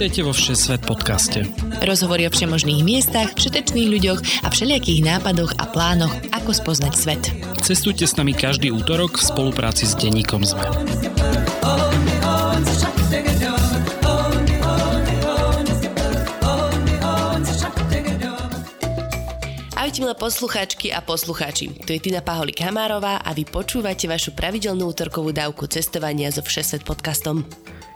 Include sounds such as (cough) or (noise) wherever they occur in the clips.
Vítajte vo Všesvet podcaste. Rozhovory o všemožných miestach, všetečných ľuďoch a všelijakých nápadoch a plánoch, ako spoznať svet. Cestujte s nami každý útorok v spolupráci s denníkom ZME. Ahojte milé poslucháčky a poslucháči. Tu je Tina Paholik Hamárová a vy počúvate vašu pravidelnú útorkovú dávku cestovania so Všesvet podcastom.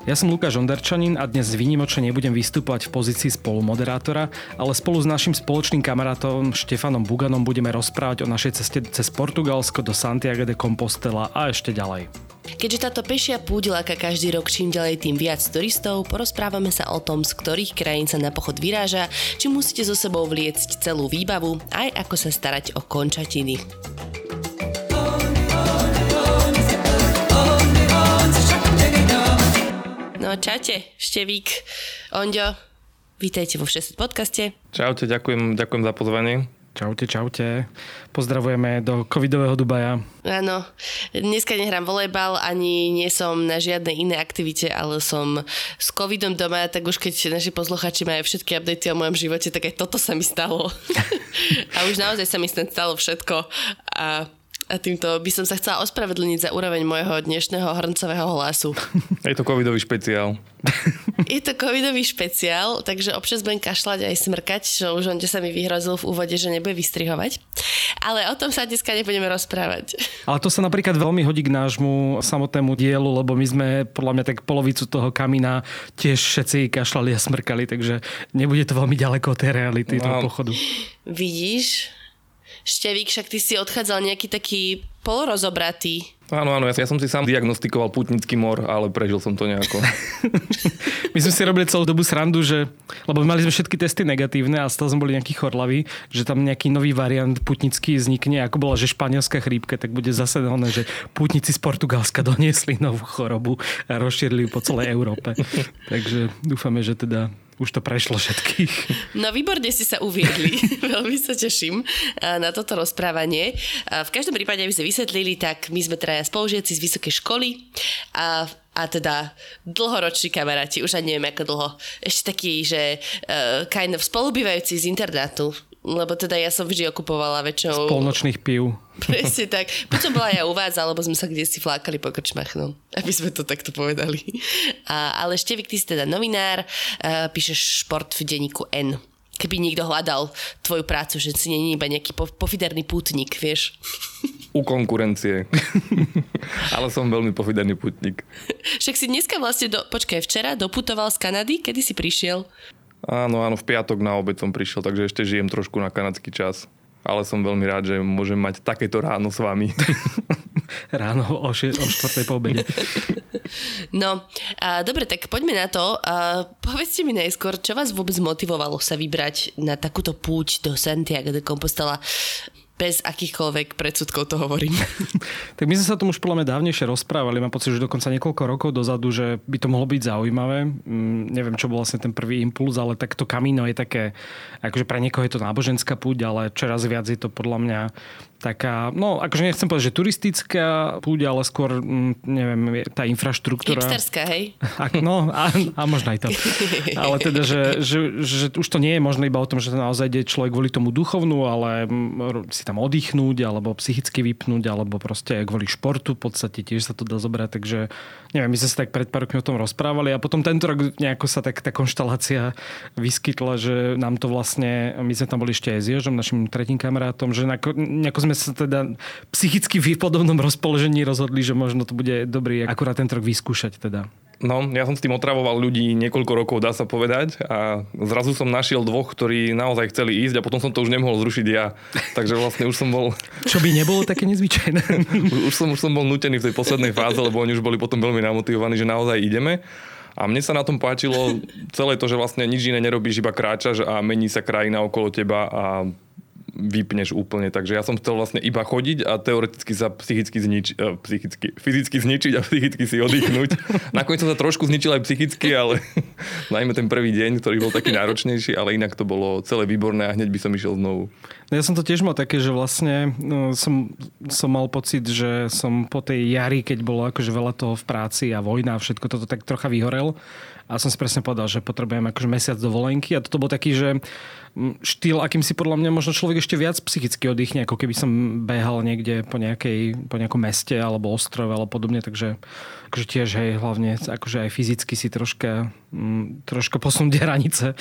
Ja som Lukáš Onderčanin a dnes výnimočne nebudem vystúpať v pozícii spolumoderátora, ale spolu s našim spoločným kamarátom Štefanom Buganom budeme rozprávať o našej ceste cez Portugalsko do Santiago de Compostela a ešte ďalej. Keďže táto pešia púď láka každý rok čím ďalej tým viac turistov, porozprávame sa o tom, z ktorých krajín sa na pochod vyráža, či musíte so sebou vliecť celú výbavu, aj ako sa starať o končatiny. No čaute, Števík, Onďo, vítajte vo 6 podcaste. Čaute, ďakujem, ďakujem za pozvanie. Čaute, čaute. Pozdravujeme do covidového Dubaja. Áno, dneska nehrám volejbal, ani nie som na žiadnej inej aktivite, ale som s covidom doma, tak už keď naši posluchači majú všetky updaty o mojom živote, tak aj toto sa mi stalo. (laughs) a už naozaj sa mi stalo všetko. A a týmto by som sa chcela ospravedlniť za úroveň môjho dnešného hrncového hlasu. (laughs) Je to covidový špeciál. (laughs) Je to covidový špeciál, takže občas budem kašľať aj smrkať, čo už on sa mi vyhrozil v úvode, že nebude vystrihovať. Ale o tom sa dneska nebudeme rozprávať. (laughs) Ale to sa napríklad veľmi hodí k nášmu samotnému dielu, lebo my sme podľa mňa tak polovicu toho kamína tiež všetci kašľali a smrkali, takže nebude to veľmi ďaleko od tej reality, no, toho pochodu. Vidíš, Števík, však ty si odchádzal nejaký taký polorozobratý. Áno, áno, ja, ja som si sám diagnostikoval putnický mor, ale prežil som to nejako. (laughs) My sme si robili celú dobu srandu, že, lebo mali sme všetky testy negatívne a stále sme boli nejaký chorlaví, že tam nejaký nový variant putnický vznikne, ako bola, že španielská chrípka, tak bude zase oné, že putníci z Portugalska (laughs) doniesli novú chorobu a rozšírili po celej Európe. (laughs) Takže dúfame, že teda už to prešlo všetkých. (laughs) No výborne ste sa uviedli. (laughs) Veľmi sa teším na toto rozprávanie. V každom prípade, aby sme vysvetlili, tak my sme traja spolužiaci z vysokej školy a a teda dlhoroční kamaráti, už ani neviem ako dlho. Ešte taký, že uh, kind of spolubývajúci z internátu lebo teda ja som vždy okupovala väčšinou... Z polnočných pív. (laughs) Presne tak. Buď som bola ja u vás, alebo sme sa kde si flákali po krčmach, no. Aby sme to takto povedali. A, ale Števik, ty si teda novinár, a píšeš šport v denníku N. Keby niekto hľadal tvoju prácu, že si není iba nejaký po, pofiderný pútnik, vieš. U konkurencie. (laughs) ale som veľmi pofiderný pútnik. Však si dneska vlastne, do, počkaj, včera doputoval z Kanady? Kedy si prišiel? Áno, áno, v piatok na obed som prišiel, takže ešte žijem trošku na kanadský čas. Ale som veľmi rád, že môžem mať takéto ráno s vami. (laughs) ráno o, še- o 4. po obede. (laughs) No, a, dobre, tak poďme na to. A, povedzte mi najskôr, čo vás vôbec motivovalo sa vybrať na takúto púť do Santiago de Compostela? Bez akýchkoľvek predsudkov to hovorím. (laughs) tak my sme sa tomu už podľa mňa dávnejšie rozprávali. Mám pocit, že dokonca niekoľko rokov dozadu, že by to mohlo byť zaujímavé. Mm, neviem, čo bol vlastne ten prvý impuls, ale takto kamíno je také, akože pre niekoho je to náboženská púť, ale čoraz viac je to podľa mňa taká, no akože nechcem povedať, že turistická púť, ale skôr, mm, neviem, tá infraštruktúra. Hipsterská, hej? (laughs) A, no, a, a možno aj to. (laughs) Ale teda, že, že, že, už to nie je možné iba o tom, že to naozaj ide človek kvôli tomu duchovnú, ale mm, si tam oddychnúť, alebo psychicky vypnúť, alebo proste kvôli športu v podstate tiež sa to dá zobrať, takže neviem, my sme sa tak pred pár rokmi o tom rozprávali a potom tento rok nejako sa tak tá konštalácia vyskytla, že nám to vlastne, my sme tam boli ešte aj s Ježom, našim tretím kamarátom, že nejako sme sa teda psychicky v podobnom rozpoložení rozhodli, že možno to bude dobrý akurát ten rok vyskúšať teda. No, ja som s tým otravoval ľudí niekoľko rokov, dá sa povedať. A zrazu som našiel dvoch, ktorí naozaj chceli ísť a potom som to už nemohol zrušiť ja. Takže vlastne už som bol... (laughs) Čo by nebolo také nezvyčajné. (laughs) už, som, už som bol nutený v tej poslednej fáze, lebo oni už boli potom veľmi namotivovaní, že naozaj ideme. A mne sa na tom páčilo celé to, že vlastne nič iné nerobíš, iba kráčaš a mení sa krajina okolo teba a vypneš úplne. Takže ja som chcel vlastne iba chodiť a teoreticky sa psychicky zničiť, uh, psychicky, fyzicky zničiť a psychicky si oddychnúť. (laughs) Nakoniec som sa trošku zničil aj psychicky, ale (laughs) najmä ten prvý deň, ktorý bol taký náročnejší, ale inak to bolo celé výborné a hneď by som išiel znovu. No ja som to tiež mal také, že vlastne no, som, som mal pocit, že som po tej jari, keď bolo akože veľa toho v práci a vojna a všetko toto tak trocha vyhorel a som si presne povedal, že potrebujem akože mesiac dovolenky a toto bol taký, že štýl, akým si podľa mňa možno človek ešte viac psychicky oddychne, ako keby som behal niekde po, nejakej, po nejakom meste alebo ostrove alebo podobne, takže akože tiež hej, hlavne akože aj fyzicky si troška, m, troška posunúť (laughs) hranice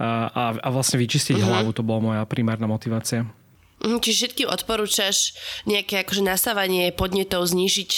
a, a, a vlastne vyčistiť uh-huh. hlavu, to bola moja primárna motivácia. Mhm, čiže všetkým odporúčaš nejaké akože nasávanie podnetov znižiť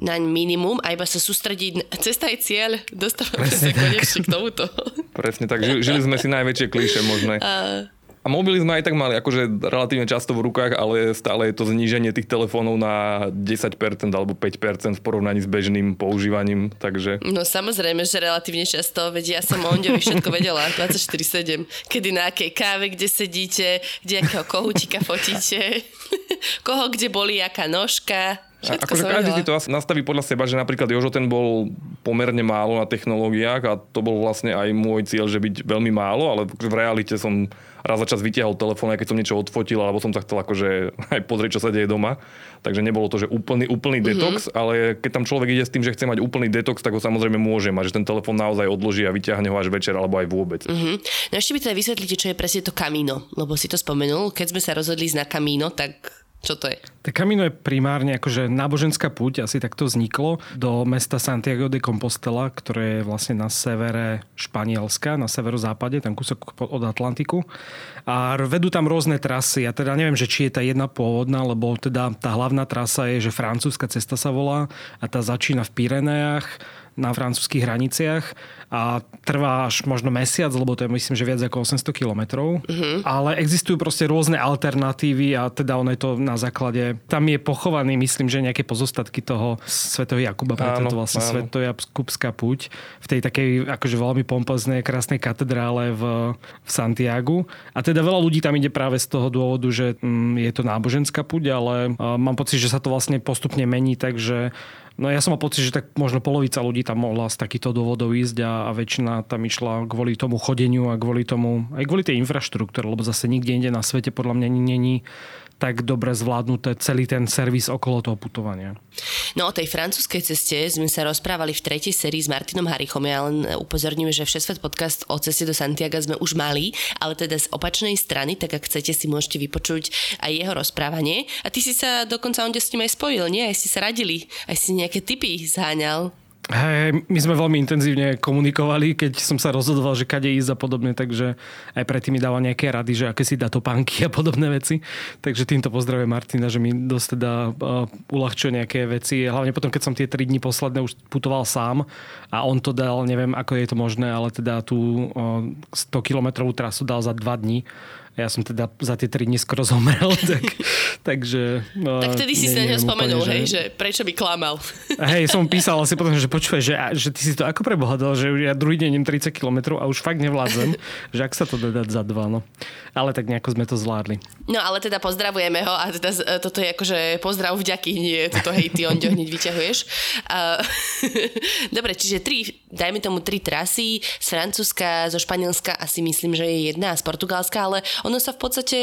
na minimum a iba sa sústrediť na (laughs) cesta je cieľ. Dostávame sa konečne k tomuto. Presne tak. Žili sme si najväčšie klíše možné. Uh... A mobily sme aj tak mali akože relatívne často v rukách, ale stále je to zníženie tých telefónov na 10% alebo 5% v porovnaní s bežným používaním, takže... No samozrejme, že relatívne často, veď ja som o Onďovi všetko vedela, (laughs) 24-7, kedy na akej káve, kde sedíte, kde akého kohutíka fotíte, (laughs) koho kde boli, aká nožka, Všetko akože každý si to nastaví podľa seba, že napríklad Jožo ten bol pomerne málo na technológiách a to bol vlastne aj môj cieľ, že byť veľmi málo, ale v realite som raz za čas vytiahol telefón, aj keď som niečo odfotil, alebo som sa chcel akože (laughs) aj pozrieť, čo sa deje doma. Takže nebolo to, že úplný, úplný mm-hmm. detox, ale keď tam človek ide s tým, že chce mať úplný detox, tak ho samozrejme môže mať, že ten telefón naozaj odloží a vyťahne ho až večer alebo aj vôbec. Mm-hmm. No ešte by teda vysvetlíte, čo je presne to kamíno, lebo si to spomenul. Keď sme sa rozhodli ísť na kamíno, tak čo to je? Tak Camino je primárne akože náboženská púť, asi takto vzniklo do mesta Santiago de Compostela, ktoré je vlastne na severe Španielska, na severozápade, tam kúsok od Atlantiku. A vedú tam rôzne trasy. Ja teda neviem, že či je tá jedna pôvodná, lebo teda tá hlavná trasa je, že francúzska cesta sa volá a tá začína v Pireneách na francúzských hraniciach a trvá až možno mesiac, lebo to je myslím, že viac ako 800 kilometrov. Uh-huh. Ale existujú proste rôzne alternatívy a teda ono je to na základe, tam je pochovaný, myslím, že nejaké pozostatky toho Svetého Jakuba, preto to vlastne Svetojakubská puť v tej takej akože veľmi pompoznej, krásnej katedrále v, v Santiagu. A teda veľa ľudí tam ide práve z toho dôvodu, že mm, je to náboženská puť, ale uh, mám pocit, že sa to vlastne postupne mení, takže No ja som mal pocit, že tak možno polovica ľudí tam mohla z takýchto dôvodov ísť a, a väčšina tam išla kvôli tomu chodeniu a kvôli tomu, aj kvôli tej infraštruktúre, lebo zase nikde inde na svete podľa mňa není tak dobre zvládnuté celý ten servis okolo toho putovania. No o tej francúzskej ceste sme sa rozprávali v tretej sérii s Martinom Harichom. Ja len upozorním, že Všesvet podcast o ceste do Santiago sme už mali, ale teda z opačnej strany, tak ak chcete si môžete vypočuť aj jeho rozprávanie. A ty si sa dokonca onde s ním aj spojil, nie? Aj si sa radili, aj si nejaké typy zháňal. Hej, my sme veľmi intenzívne komunikovali, keď som sa rozhodoval, že kade ísť a podobne, takže aj predtým mi dával nejaké rady, že aké si dá to pánky a podobné veci. Takže týmto pozdravujem Martina, že mi dosť teda uh, uľahčuje nejaké veci. Hlavne potom, keď som tie 3 dní posledné už putoval sám a on to dal, neviem ako je to možné, ale teda tú uh, 100 kilometrovú trasu dal za 2 dní ja som teda za tie 3 dní skoro zomrel, (laughs) tak, takže... No, tak vtedy si si na neho spomenul, úplne, hej, že... že prečo by klamal. Hej, som písal asi potom, že (laughs) počúvaj, že, že ty si to ako prebohadal, že ja druhý deň idem 30 km a už fakt nevládzem, (laughs) že ak sa to dá dať za dva, no. Ale tak nejako sme to zvládli. No ale teda pozdravujeme ho a teda e, toto je akože pozdrav vďaky, nie toto hej, ty Ondio hneď vyťahuješ. Uh, Dobre, čiže tri, dajme tomu tri trasy, z Francúzska, zo Španielska asi myslím, že je jedna, z Portugalska, ale ono sa v podstate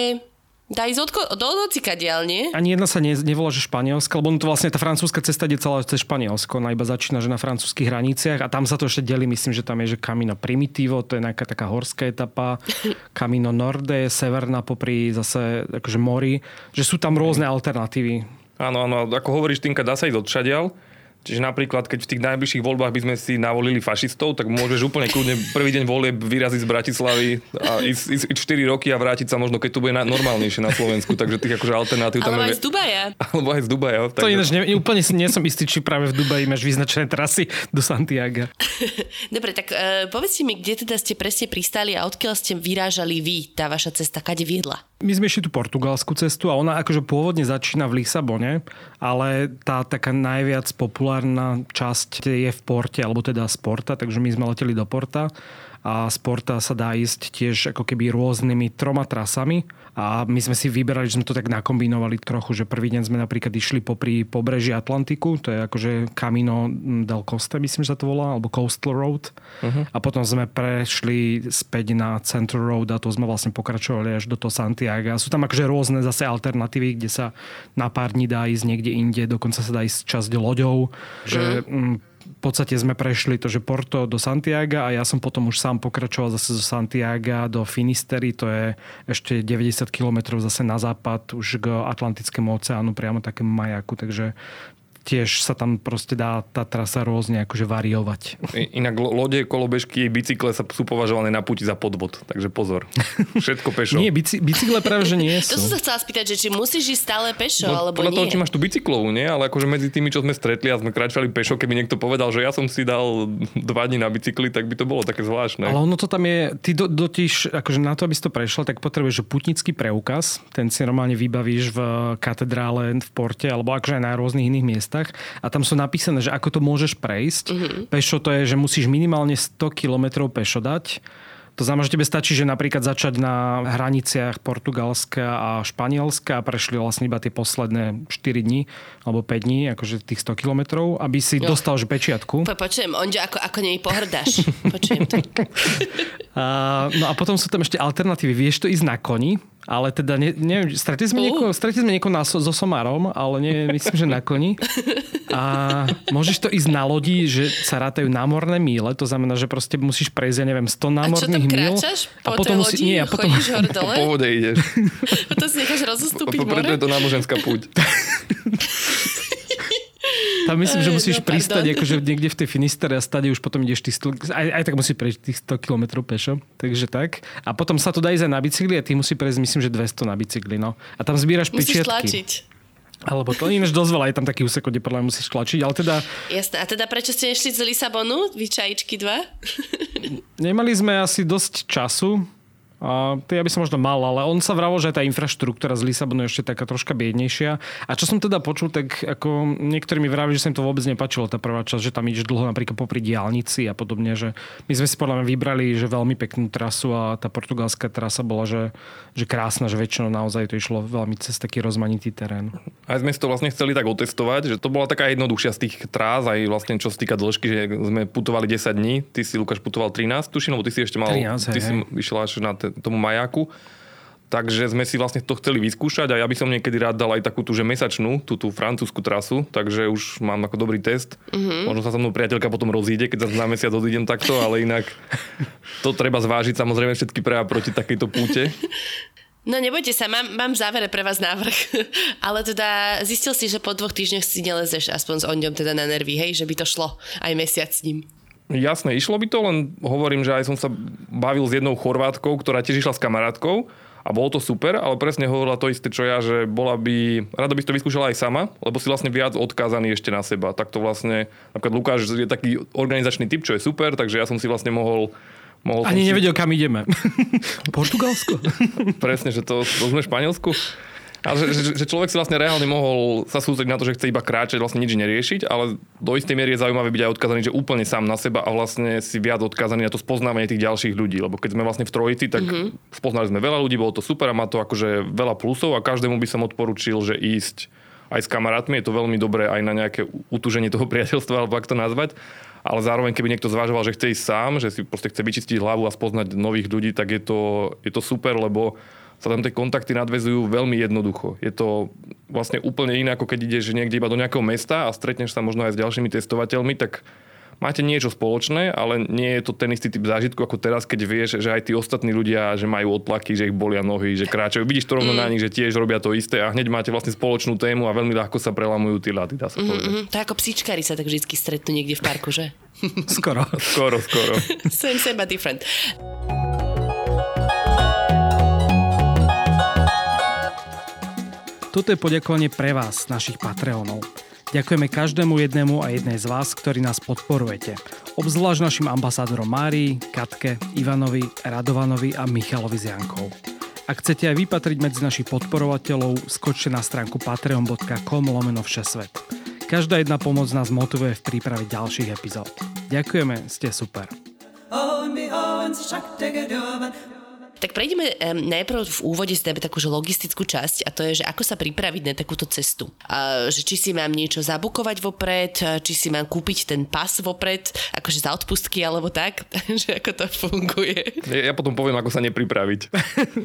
Dá ísť odko- do diaľ, nie? Ani jedna sa ne, nevolá, že Španielska, lebo to vlastne tá francúzska cesta ide celá cez Španielsko. Ona iba začína, že na francúzskych hraniciach a tam sa to ešte delí, myslím, že tam je, že Camino Primitivo, to je nejaká taká horská etapa, (laughs) Camino Norde, severná popri zase akože mori, že sú tam rôzne alternatívy. Áno, áno, ako hovoríš, Tinka, dá sa ísť odšadiaľ, Čiže napríklad, keď v tých najbližších voľbách by sme si navolili fašistov, tak môžeš úplne kľudne prvý deň volieb vyraziť z Bratislavy a ísť, ísť 4 roky a vrátiť sa možno, keď to bude normálnejšie na Slovensku. Takže tých akože alternatív tam Alebo aj z Dubaja. Alebo aj z Dubaja. Takže... To ináč, ne, úplne si nie som istý, či práve v Dubaji máš vyznačené trasy do Santiago. (laughs) Dobre, tak uh, povedzte mi, kde teda ste presne pristali a odkiaľ ste vyrážali vy, tá vaša cesta, kade viedla? My sme išli tú portugalskú cestu a ona akože pôvodne začína v Lisabone, ale tá taká najviac populárna časť je v Porte, alebo teda z Porta, takže my sme leteli do Porta a sporta sa dá ísť tiež ako keby rôznymi troma trasami a my sme si vyberali, že sme to tak nakombinovali trochu, že prvý deň sme napríklad išli popri pobreží Atlantiku, to je akože Camino del Costa, myslím, že sa to volá, alebo Coastal Road. Uh-huh. A potom sme prešli späť na Central Road a to sme vlastne pokračovali až do toho Santiago. A sú tam akože rôzne zase alternatívy, kde sa na pár dní dá ísť niekde inde, dokonca sa dá ísť časť loďou, uh-huh. že v podstate sme prešli to, že Porto do Santiago a ja som potom už sám pokračoval zase zo Santiago do Finistery, to je ešte 90 km zase na západ už k Atlantickému oceánu, priamo takému majaku, takže tiež sa tam proste dá tá trasa rôzne akože variovať. Inak lode, kolobežky, bicykle sa sú považované na puti za podvod, takže pozor. Všetko (laughs) pešo. nie, bicy, bicykle práve, že nie (laughs) sú. To som sa chcela spýtať, že či musíš ísť stále pešo, no, alebo podľa nie. toho, či máš tú bicyklovú, nie? Ale akože medzi tými, čo sme stretli a sme kráčali pešo, keby niekto povedal, že ja som si dal dva dní na bicykli, tak by to bolo také zvláštne. Ale ono to tam je, ty do, dotíš, akože na to, aby si to prešlo, tak potrebuješ putnický preukaz. Ten si normálne vybavíš v katedrále v Porte, alebo akože aj na rôznych iných miestach. A tam sú napísané, že ako to môžeš prejsť. Uh-huh. Pešo to je, že musíš minimálne 100 km pešo dať. To znamená, že tebe stačí, že napríklad začať na hraniciach Portugalska a Španielska a prešli vlastne iba tie posledné 4 dní alebo 5 dní, akože tých 100 kilometrov, aby si jo. dostal že pečiatku. Po, počujem, Onďo, ako, ako nej pohrdáš. (laughs) počujem to. a, no a potom sú tam ešte alternatívy. Vieš to ísť na koni, ale teda, ne, neviem, stretli sme, niekoho, stretli sme niekoho na, so, so somárom, ale nie, myslím, že na koni. A môžeš to ísť na lodi, že sa rátajú námorné míle, to znamená, že proste musíš prejsť, ja neviem, 100 námorných míl. A čo tam Po a potom musí, nie, a potom... Chodíš hore dole? Po vode ideš. (laughs) potom si necháš rozostúpiť more? Preto je to náboženská púť. (laughs) Tam myslím, že musíš no, pristať akože niekde v tej Finistere a stade už potom ideš tých 100, aj, aj tak musí prejsť tých 100 km pešo. Takže tak. A potom sa to dá ísť aj na bicykli a ty musí prejsť myslím, že 200 na bicykli. No. A tam zbieraš Musíš pečiatky. tlačiť. Alebo to ináč dosť veľa, je tam taký úsek, kde podľa musíš tlačiť, ale teda... Jasné, a teda prečo ste nešli z Lisabonu, vy čajičky dva? Nemali sme asi dosť času, a to ja by som možno mal, ale on sa vravol, že tá infraštruktúra z Lisabonu je ešte taká troška biednejšia. A čo som teda počul, tak ako niektorí mi vravili, že sa im to vôbec nepačilo, tá prvá časť, že tam ideš dlho napríklad popri diálnici a podobne, že my sme si podľa mňa vybrali, že veľmi peknú trasu a tá portugalská trasa bola, že, že krásna, že väčšinou naozaj to išlo veľmi cez taký rozmanitý terén. Aj sme si to vlastne chceli tak otestovať, že to bola taká jednoduchšia z tých trás, aj vlastne čo sa týka dĺžky, že sme putovali 10 dní, ty si Lukáš putoval 13, tuším, lebo ty si ešte mal, 13, ty hej. si išiel až na tomu majaku. Takže sme si vlastne to chceli vyskúšať a ja by som niekedy rád dal aj takú tú, že mesačnú, tú, tú francúzsku trasu, takže už mám ako dobrý test. Mm-hmm. Možno sa so mnou priateľka potom rozíde, keď sa na mesiac odídem takto, ale inak to treba zvážiť samozrejme všetky pre a proti takejto púte. No nebojte sa, mám, mám v závere pre vás návrh. (laughs) Ale teda zistil si, že po dvoch týždňoch si nelezeš aspoň s Ondom teda na nervy, hej? Že by to šlo aj mesiac s ním. Jasné, išlo by to, len hovorím, že aj som sa bavil s jednou Chorvátkou, ktorá tiež išla s kamarátkou a bolo to super, ale presne hovorila to isté, čo ja, že bola by, rada by to vyskúšala aj sama, lebo si vlastne viac odkázaný ešte na seba. Tak to vlastne, napríklad Lukáš je taký organizačný typ, čo je super, takže ja som si vlastne mohol Mohol Ani nevedel, si... kam ideme. (laughs) Portugalsko. Presne, že to, to sme v Španielsku. A že, že, že človek si vlastne reálne mohol sa sústrediť na to, že chce iba kráčať, vlastne nič neriešiť, ale do istej miery je zaujímavé byť aj odkazaný, že úplne sám na seba a vlastne si viac odkazaný na to spoznávanie tých ďalších ľudí. Lebo keď sme vlastne v trojici, tak mm-hmm. spoznali sme veľa ľudí, bolo to super a má to akože veľa plusov a každému by som odporučil, že ísť aj s kamarátmi, je to veľmi dobré aj na nejaké utuženie toho priateľstva, alebo ak to nazvať. Ale zároveň, keby niekto zvažoval, že chce ísť sám, že si proste chce vyčistiť hlavu a spoznať nových ľudí, tak je to, je to super, lebo sa tam tie kontakty nadvezujú veľmi jednoducho. Je to vlastne úplne iné, ako keď ideš niekde iba do nejakého mesta a stretneš sa možno aj s ďalšími testovateľmi, tak máte niečo spoločné, ale nie je to ten istý typ zážitku ako teraz, keď vieš, že aj tí ostatní ľudia, že majú odplaky, že ich bolia nohy, že kráčajú. Vidíš to rovno mm. na nich, že tiež robia to isté a hneď máte vlastne spoločnú tému a veľmi ľahko sa prelamujú tí láty, dá sa mm-hmm. povedať. To je ako psíčkari sa tak vždy stretnú niekde v parku, že? skoro. skoro, skoro. (laughs) same, same, but different. Toto je poďakovanie pre vás, našich Patreonov. Ďakujeme každému jednému a jednej z vás, ktorí nás podporujete. Obzvlášť našim ambasádorom Márii, Katke, Ivanovi, Radovanovi a Michalovi z. Ak chcete aj vypatriť medzi našich podporovateľov, skočte na stránku patreon.com lomeno všesvet. Každá jedna pomoc nás motivuje v príprave ďalších epizód. Ďakujeme, ste super. Tak prejdeme um, najprv v úvode si dáme takú že logistickú časť a to je, že ako sa pripraviť na takúto cestu. A, že či si mám niečo zabukovať vopred, či si mám kúpiť ten pas vopred, akože za odpustky alebo tak, (laughs) že ako to funguje. Ja, ja potom poviem, ako sa nepripraviť.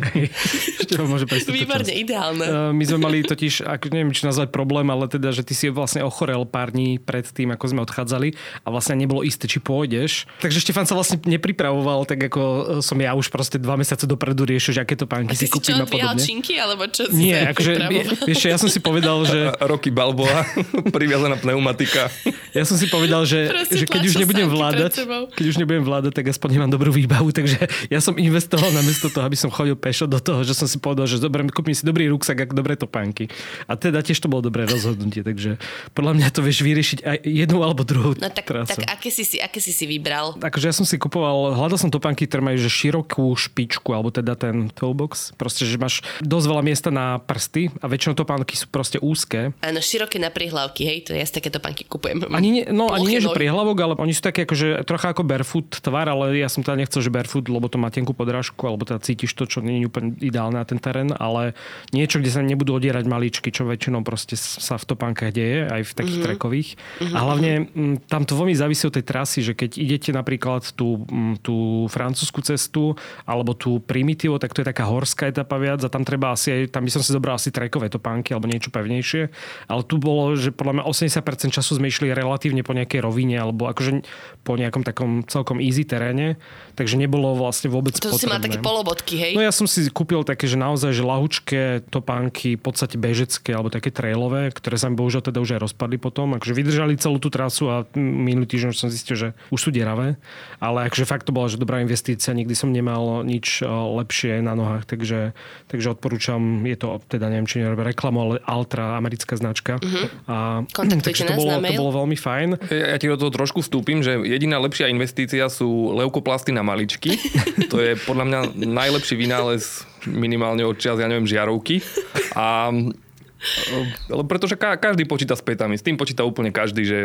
(laughs) Ešte ho môže Výborne, ideálne. Uh, my sme mali totiž, ako neviem, či nazvať problém, ale teda, že ty si vlastne ochorel pár dní pred tým, ako sme odchádzali a vlastne nebolo isté, či pôjdeš. Takže Štefan sa vlastne nepripravoval, tak ako som ja už proste dva mesiace dopredu riešiš, aké to pánky si kúpim a podobne. činky, alebo čo si Nie, akože, vieš, ja som si povedal, že... (laughs) Roky Balboa, (laughs) priviazaná pneumatika. Ja som si povedal, že, že keď už nebudem vládať, keď už nebudem vládať, tak aspoň nemám dobrú výbavu, takže ja som investoval namiesto toho, aby som chodil pešo do toho, že som si povedal, že dobre, kúpim si dobrý ruksak, ako dobré topánky. A teda tiež to bolo dobré rozhodnutie, takže podľa mňa to vieš vyriešiť aj jednu alebo druhú No tak, tak aké, si si, aké si si vybral? Takže ja som si kupoval, hľadal som topánky, ktoré majú že širokú špičku alebo teda ten toolbox. Proste, že máš dosť veľa miesta na prsty a väčšinou topánky sú proste úzke. Áno, široké na prihlavky, hej, to ja si také topánky kupujem. Ani nie, no, ani nie, že prihlavok, ale oni sú také akože trocha ako barefoot tvar, ale ja som teda nechcel, že barefoot, lebo to má tenkú podrážku, alebo teda cítiš to, čo nie je úplne ideálne na ten terén, ale niečo, kde sa nebudú odierať maličky, čo väčšinou proste sa v topánkach deje, aj v takých mm-hmm. trekových. Mm-hmm. A hlavne m, tam to veľmi závisí od tej trasy, že keď idete napríklad tú, m, tú francúzsku cestu alebo tú Primitivo, tak to je taká horská etapa viac a tam treba asi aj, tam by som si zobral asi trekové topánky alebo niečo pevnejšie. Ale tu bolo, že podľa mňa 80% času sme išli relatívne po nejakej rovine alebo akože po nejakom takom celkom easy teréne, takže nebolo vlastne vôbec to potrebné. si má také polobotky, hej? No ja som si kúpil také, že naozaj, že lahučké topánky, v podstate bežecké alebo také trailové, ktoré sa mi bohužiaľ teda už aj rozpadli potom. Akože vydržali celú tú trasu a minulý týždeň som zistil, že už sú deravé. Ale akože fakt to bola, že dobrá investícia, nikdy som nemal nič lepšie na nohách, takže, takže odporúčam, je to teda neviem, či nerobia reklamu, ale Altra, americká značka. Uh-huh. A, takže to bolo, to bolo veľmi fajn. Ja, ja ti do toho trošku vstúpim, že jediná lepšia investícia sú leukoplasty na maličky. to je podľa mňa najlepší vynález minimálne od čas, ja neviem, žiarovky. A ale pretože každý počíta s petami. S tým počíta úplne každý, že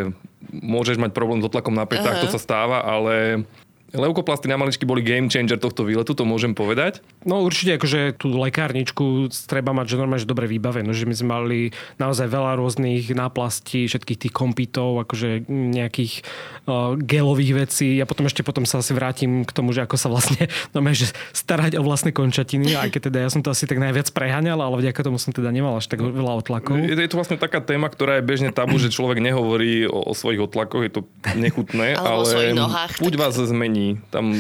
môžeš mať problém s otlakom na petách, uh-huh. to sa stáva, ale Leukoplasty na maličky boli game changer tohto výletu, to môžem povedať. No určite akože tú lekárničku treba mať, že normálne že dobre vybavenú, že my sme mali naozaj veľa rôznych náplastí, všetkých tých kompitov, akože nejakých uh, gelových vecí. Ja potom ešte potom sa asi vrátim k tomu, že ako sa vlastne (laughs) normálne, že starať o vlastné končatiny, aj keď teda ja som to asi tak najviac preháňal, ale vďaka tomu som teda nemal až tak veľa otlakov. Je, je to vlastne taká téma, ktorá je bežne tabu, že človek nehovorí o, o svojich otlakoch, je to nechutné, ale nohách, buď tak... vás zmení tam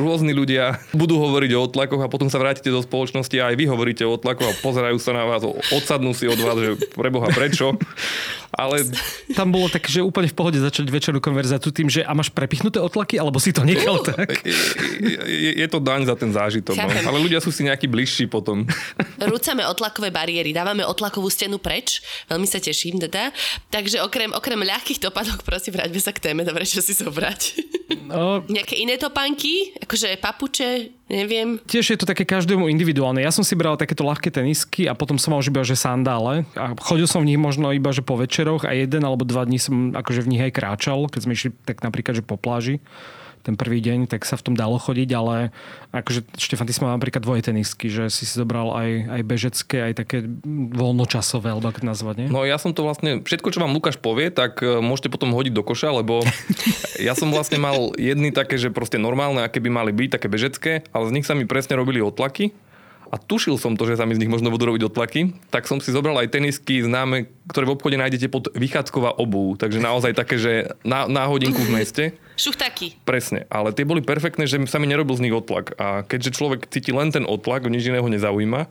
rôzni ľudia budú hovoriť o otlakoch a potom sa vrátite do spoločnosti a aj vy hovoríte o otlakoch a pozerajú sa na vás, odsadnú si od vás, že preboha prečo. Ale... (laughs) Tam bolo tak, že úplne v pohode začať večernú konverzáciu tým, že a máš prepichnuté otlaky, alebo si to nechal (laughs) tak? Je, je, je to daň za ten zážitok. No. Ale ľudia sú si nejakí bližší potom. (laughs) Rúcame otlakové bariéry, dávame otlakovú stenu preč, veľmi sa teším teda. Takže okrem, okrem ľahkých dopadok, prosím, vráťme sa k téme, dobre, čo si zobrať. No. Nejaké iné topánky, akože papuče, neviem. Tiež je to také každému individuálne. Ja som si bral takéto ľahké tenisky a potom som mal už iba, že sandále. A chodil som v nich možno iba, že po večeroch a jeden alebo dva dní som akože v nich aj kráčal, keď sme išli tak napríklad, že po pláži ten prvý deň, tak sa v tom dalo chodiť, ale akože Štefan, ty si mal napríklad dvoje tenisky, že si si zobral aj, aj bežecké, aj také voľnočasové, alebo ako nazvať, nie? No ja som to vlastne, všetko, čo vám Lukáš povie, tak e, môžete potom hodiť do koša, lebo (laughs) ja som vlastne mal jedny také, že proste normálne, aké by mali byť, také bežecké, ale z nich sa mi presne robili otlaky a tušil som to, že sa mi z nich možno budú robiť otlaky, tak som si zobral aj tenisky známe, ktoré v obchode nájdete pod vychádzková obu. Takže naozaj také, že na, na hodinku v meste. (laughs) Šuchtaky. Presne, ale tie boli perfektné, že sa mi nerobil z nich otlak. A keďže človek cíti len ten otlak, nič iného nezaujíma,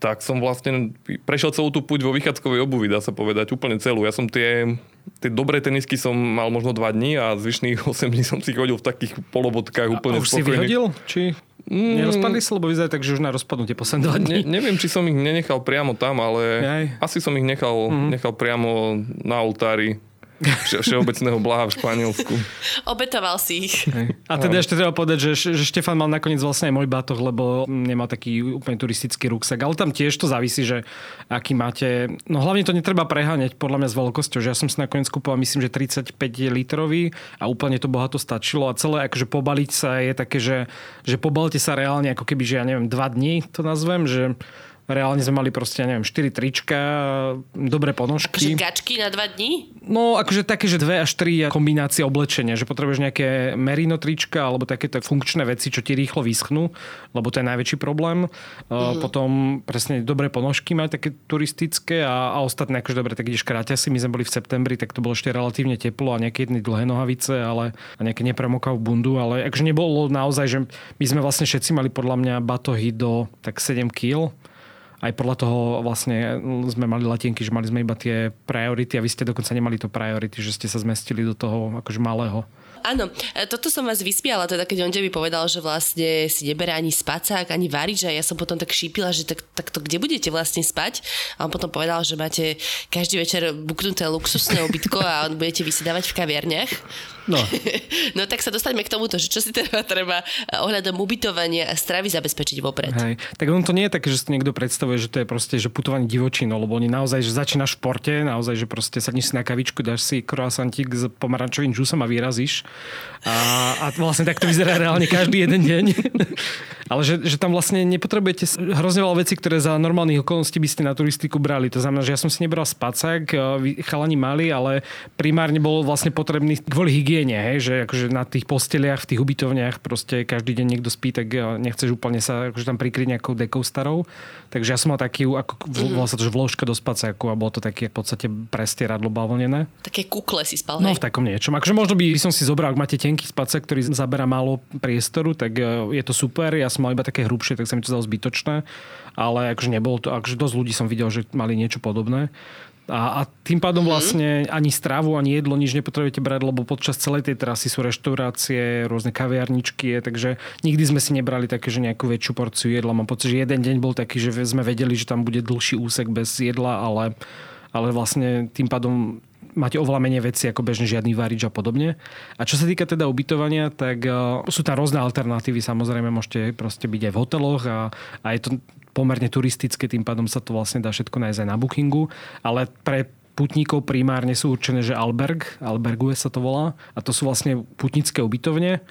tak som vlastne prešiel celú tú púť vo vychádzkovej obuvi, dá sa povedať, úplne celú. Ja som tie, tie dobré tenisky som mal možno 2 dní a zvyšných (laughs) 8 dní som si chodil v takých polobodkách úplne a, už spokojný. si vyhodil? Či mm, nerozpadli sa, lebo vyzerá tak, že už na rozpadnutie posledné 2 dní? Ne, neviem, či som ich nenechal priamo tam, ale Aj. asi som ich nechal, mm. nechal priamo na oltári vše, všeobecného blaha v Španielsku. (laughs) Obetoval si ich. A teda ešte treba povedať, že, že Štefan mal nakoniec vlastne aj môj batoh, lebo nemá taký úplne turistický ruksak. Ale tam tiež to závisí, že aký máte... No hlavne to netreba preháňať podľa mňa s veľkosťou, že ja som si nakoniec kúpoval myslím, že 35 litrový a úplne to bohato stačilo a celé akože pobaliť sa je také, že, že pobalte sa reálne ako keby, že ja neviem, dva dní to nazvem, že Reálne sme mali proste, neviem, 4 trička, dobré ponožky. Akože gačky na 2 dní? No, akože také, že 2 až 3 kombinácie oblečenia, že potrebuješ nejaké merino trička alebo takéto funkčné veci, čo ti rýchlo vyschnú, lebo to je najväčší problém. Mm. Potom presne dobré ponožky mať také turistické a, a ostatné, akože dobre, tak ideš si, my sme boli v septembri, tak to bolo ešte relatívne teplo a nejaké jedny dlhé nohavice, ale a nejaké nepremokavú bundu, ale akože nebolo naozaj, že my sme vlastne všetci mali podľa mňa batohy do tak 7 kg aj podľa toho vlastne sme mali latinky, že mali sme iba tie priority a vy ste dokonca nemali to priority, že ste sa zmestili do toho akože malého. Áno, e, toto som vás vyspiala, teda keď on mi povedal, že vlastne si neberá ani spacák, ani varič a ja som potom tak šípila, že tak, tak to kde budete vlastne spať? A on potom povedal, že máte každý večer buknuté luxusné ubytko a (laughs) budete vysedávať v kaviarniach. No. (laughs) no tak sa dostaňme k tomuto, že čo si teda treba ohľadom ubytovania a stravy zabezpečiť vopred. Hej. Tak on to nie je také, že si niekto predstavuje, že to je proste že putovanie divočinou, lebo oni naozaj, že začína v športe, naozaj, že proste sadneš si na kavičku, dáš si croissantík s pomarančovým džusom a vyrazíš. A, a vlastne tak to vyzerá reálne každý jeden deň. (laughs) Ale že, že tam vlastne nepotrebujete hrozne veľa vecí, ktoré za normálnych okolností by ste na turistiku brali. To znamená, že ja som si nebral spacák, chalani mali, ale primárne bol vlastne potrebný kvôli hygiene, hej, že akože na tých posteliach, v tých ubytovniach proste každý deň niekto spí, tak nechceš úplne sa akože tam prikryť nejakou dekou starou. Takže ja som mal taký, ako, mm-hmm. volá sa to, že vložka do spacáku a bolo to také v podstate prestieradlo bavlnené. Také kukle si spal, No v takom niečom. Akože možno by som si zobral, ak máte tenký spacák, ktorý zaberá málo priestoru, tak je to super. Ja som som mal iba také hrubšie, tak sa mi to zdalo zbytočné. Ale akože nebolo to, akože dosť ľudí som videl, že mali niečo podobné. A, a tým pádom mhm. vlastne ani stravu, ani jedlo, nič nepotrebujete brať, lebo počas celej tej trasy sú reštaurácie, rôzne kaviarničky, takže nikdy sme si nebrali také, že nejakú väčšiu porciu jedla. Mám pocit, že jeden deň bol taký, že sme vedeli, že tam bude dlhší úsek bez jedla, ale, ale vlastne tým pádom máte oveľa menej veci ako bežne žiadny varič a podobne. A čo sa týka teda ubytovania, tak uh, sú tam rôzne alternatívy. Samozrejme, môžete proste byť aj v hoteloch a, a je to pomerne turistické, tým pádom sa to vlastne dá všetko nájsť aj na bookingu. Ale pre putníkov primárne sú určené, že alberg, alberguje sa to volá. A to sú vlastne putnické ubytovne.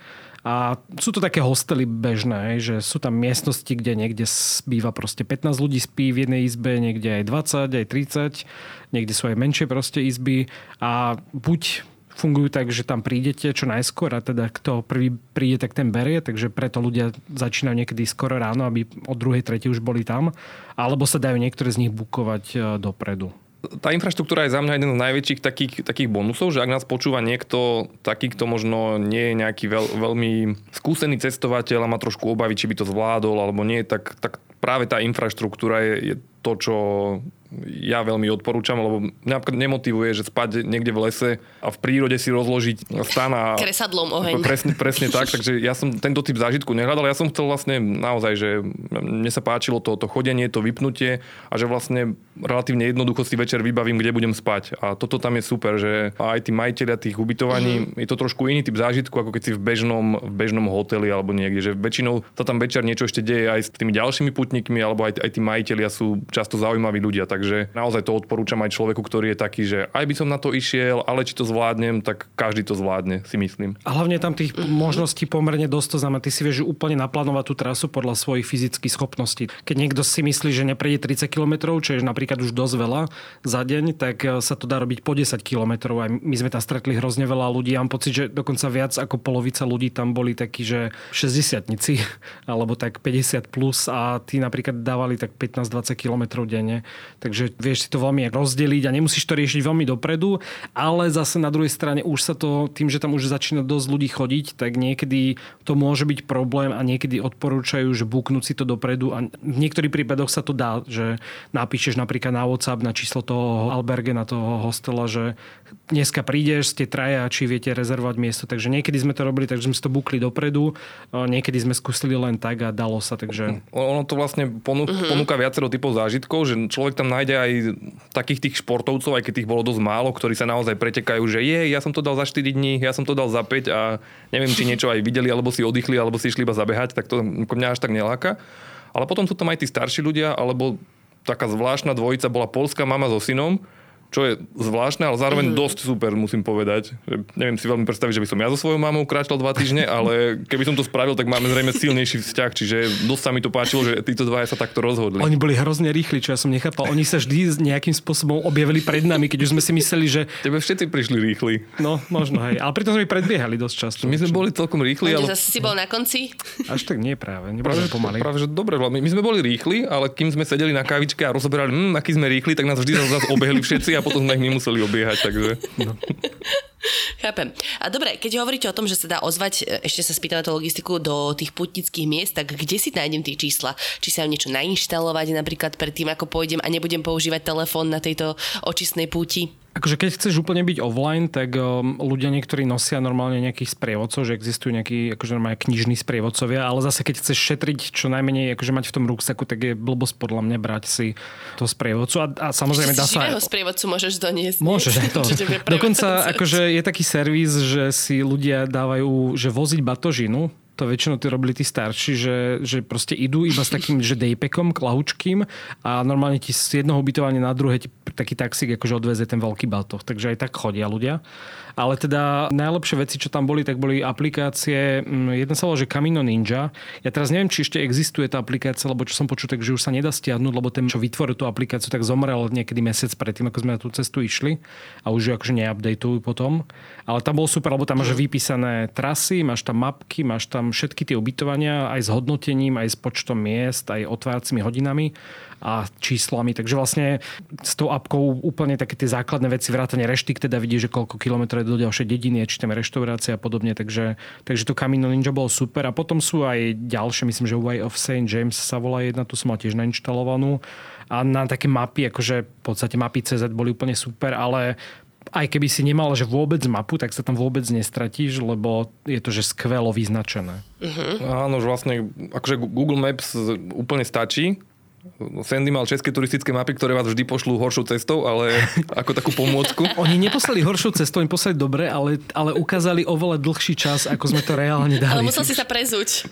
A sú to také hostely bežné, že sú tam miestnosti, kde niekde býva proste 15 ľudí spí v jednej izbe, niekde aj 20, aj 30, niekde sú aj menšie proste izby. A buď fungujú tak, že tam prídete čo najskôr a teda kto prvý príde, tak ten berie, takže preto ľudia začínajú niekedy skoro ráno, aby od druhej, tretej už boli tam, alebo sa dajú niektoré z nich bukovať e, dopredu tá infraštruktúra je za mňa jeden z najväčších takých, takých bonusov, že ak nás počúva niekto taký, kto možno nie je nejaký veľ, veľmi skúsený cestovateľ a má trošku obavy, či by to zvládol alebo nie, tak, tak práve tá infraštruktúra je, je to, čo ja veľmi odporúčam, lebo mňa nemotivuje, že spať niekde v lese a v prírode si rozložiť stan a... Kresadlom oheň. Presne, presne tak, takže ja som tento typ zážitku nehľadal. Ja som chcel vlastne naozaj, že mne sa páčilo to, to chodenie, to vypnutie a že vlastne relatívne jednoducho si večer vybavím, kde budem spať. A toto tam je super, že aj tí majiteľia tých ubytovaní, mm-hmm. je to trošku iný typ zážitku, ako keď si v bežnom, v bežnom hoteli alebo niekde, že väčšinou sa tam večer niečo ešte deje aj s tými ďalšími putníkmi, alebo aj, aj tí majiteľia sú často zaujímaví ľudia. Tak takže naozaj to odporúčam aj človeku, ktorý je taký, že aj by som na to išiel, ale či to zvládnem, tak každý to zvládne, si myslím. A hlavne tam tých možností pomerne dosť, to znamená, ty si vieš úplne naplánovať tú trasu podľa svojich fyzických schopností. Keď niekto si myslí, že neprejde 30 km, čo je napríklad už dosť veľa za deň, tak e, sa to dá robiť po 10 km. Aj my sme tam stretli hrozne veľa ľudí. Ja mám pocit, že dokonca viac ako polovica ľudí tam boli takí, že 60 (laughs) alebo tak 50 plus a tí napríklad dávali tak 15-20 km denne. Tak takže vieš si to veľmi rozdeliť a nemusíš to riešiť veľmi dopredu, ale zase na druhej strane už sa to, tým, že tam už začína dosť ľudí chodiť, tak niekedy to môže byť problém a niekedy odporúčajú, že buknúť si to dopredu a v niektorých prípadoch sa to dá, že napíšeš napríklad napríklad na WhatsApp, na číslo toho alberge, na toho hostela, že dneska prídeš, ste traja, či viete rezervovať miesto. Takže niekedy sme to robili, takže sme si to bukli dopredu, niekedy sme skúsili len tak a dalo sa. Takže... Ono to vlastne ponú, uh-huh. ponúka viacero typov zážitkov, že človek tam nájde aj takých tých športovcov, aj keď tých bolo dosť málo, ktorí sa naozaj pretekajú, že je, ja som to dal za 4 dní, ja som to dal za 5 a neviem, či niečo aj videli, alebo si oddychli, alebo si išli iba zabehať, tak to mňa až tak neláka. Ale potom sú tam aj tí starší ľudia, alebo taká zvláštna dvojica bola polská mama so synom, čo je zvláštne, ale zároveň mm-hmm. dosť super, musím povedať. Neviem si veľmi predstaviť, že by som ja so svojou mamou kráčal dva týždne, (laughs) ale keby som to spravil, tak máme zrejme silnejší vzťah, čiže dosť sa mi to páčilo, že títo dvaja sa takto rozhodli. Oni boli hrozne rýchli, čo ja som nechápal. Oni sa vždy nejakým spôsobom objavili pred nami, keď už sme si mysleli, že... Tebe všetci prišli rýchli. No, možno, hej. Ale pritom sme predbiehali dosť často. My sme boli celkom rýchli, ale... Zase si bol na konci? Až tak nie práve. Práve, pomaly. Práve, že dobre, my, my sme boli rýchli, ale kým sme sedeli na kavičke a rozoberali, hm, aký sme rýchli, tak nás vždy zase obehli všetci a potom sme ich nemuseli museli obiehať, takže... No. (laughs) (laughs) Chápem. A dobre, keď hovoríte o tom, že sa dá ozvať, e, ešte sa spýtam na tú logistiku, do tých putnických miest, tak kde si nájdem tie čísla? Či sa niečo nainštalovať napríklad pred tým, ako pôjdem a nebudem používať telefón na tejto očistnej púti? Akože keď chceš úplne byť offline, tak um, ľudia niektorí nosia normálne nejakých sprievodcov, že existujú nejakí akože normálne knižní sprievodcovia, ale zase keď chceš šetriť čo najmenej akože mať v tom ruksaku, tak je blbosť podľa mňa brať si to sprievodcu a, a samozrejme dá sa... Živého sprievodcu môžeš doniesť. Môžeš aj to. Dokonca akože je taký servis, že si ľudia dávajú, že voziť batožinu, to väčšinou tí robili tí starší, že, že proste idú iba s takým, že dejpekom, klahučkým a normálne ti z jednoho ubytovania na druhé ti taký taxík akože odveze ten veľký batoh. Takže aj tak chodia ľudia. Ale teda najlepšie veci, čo tam boli, tak boli aplikácie, mm, jedna sa volá, že Camino Ninja. Ja teraz neviem, či ešte existuje tá aplikácia, lebo čo som počul, tak že už sa nedá stiahnuť, lebo ten, čo vytvoril tú aplikáciu, tak zomrel niekedy mesiac predtým, ako sme na tú cestu išli a už ju akože neupdateujú potom. Ale tam bol super, lebo tam máš vypísané trasy, máš tam mapky, máš tam všetky tie ubytovania aj s hodnotením, aj s počtom miest, aj otváracími hodinami a číslami. Takže vlastne s tou apkou úplne také tie základné veci, vrátane reštik, teda vidíš, že koľko kilometrov je do ďalšej dediny, či tam reštaurácia a podobne. Takže, takže to Camino Ninja bolo super. A potom sú aj ďalšie, myslím, že Way of St. James sa volá jedna, tu som mal tiež nainštalovanú. A na také mapy, akože v podstate mapy CZ boli úplne super, ale aj keby si nemal že vôbec mapu, tak sa tam vôbec nestratíš, lebo je to že skvelo vyznačené. Uh-huh. Áno, že vlastne akože Google Maps úplne stačí, Sandy mal české turistické mapy, ktoré vás vždy pošlú horšou cestou, ale (laughs) ako takú pomôcku. Oni neposlali horšou cestou, oni poslali dobre, ale, ale ukázali oveľa dlhší čas, ako sme to reálne dali. Ale musel si sa prezúť.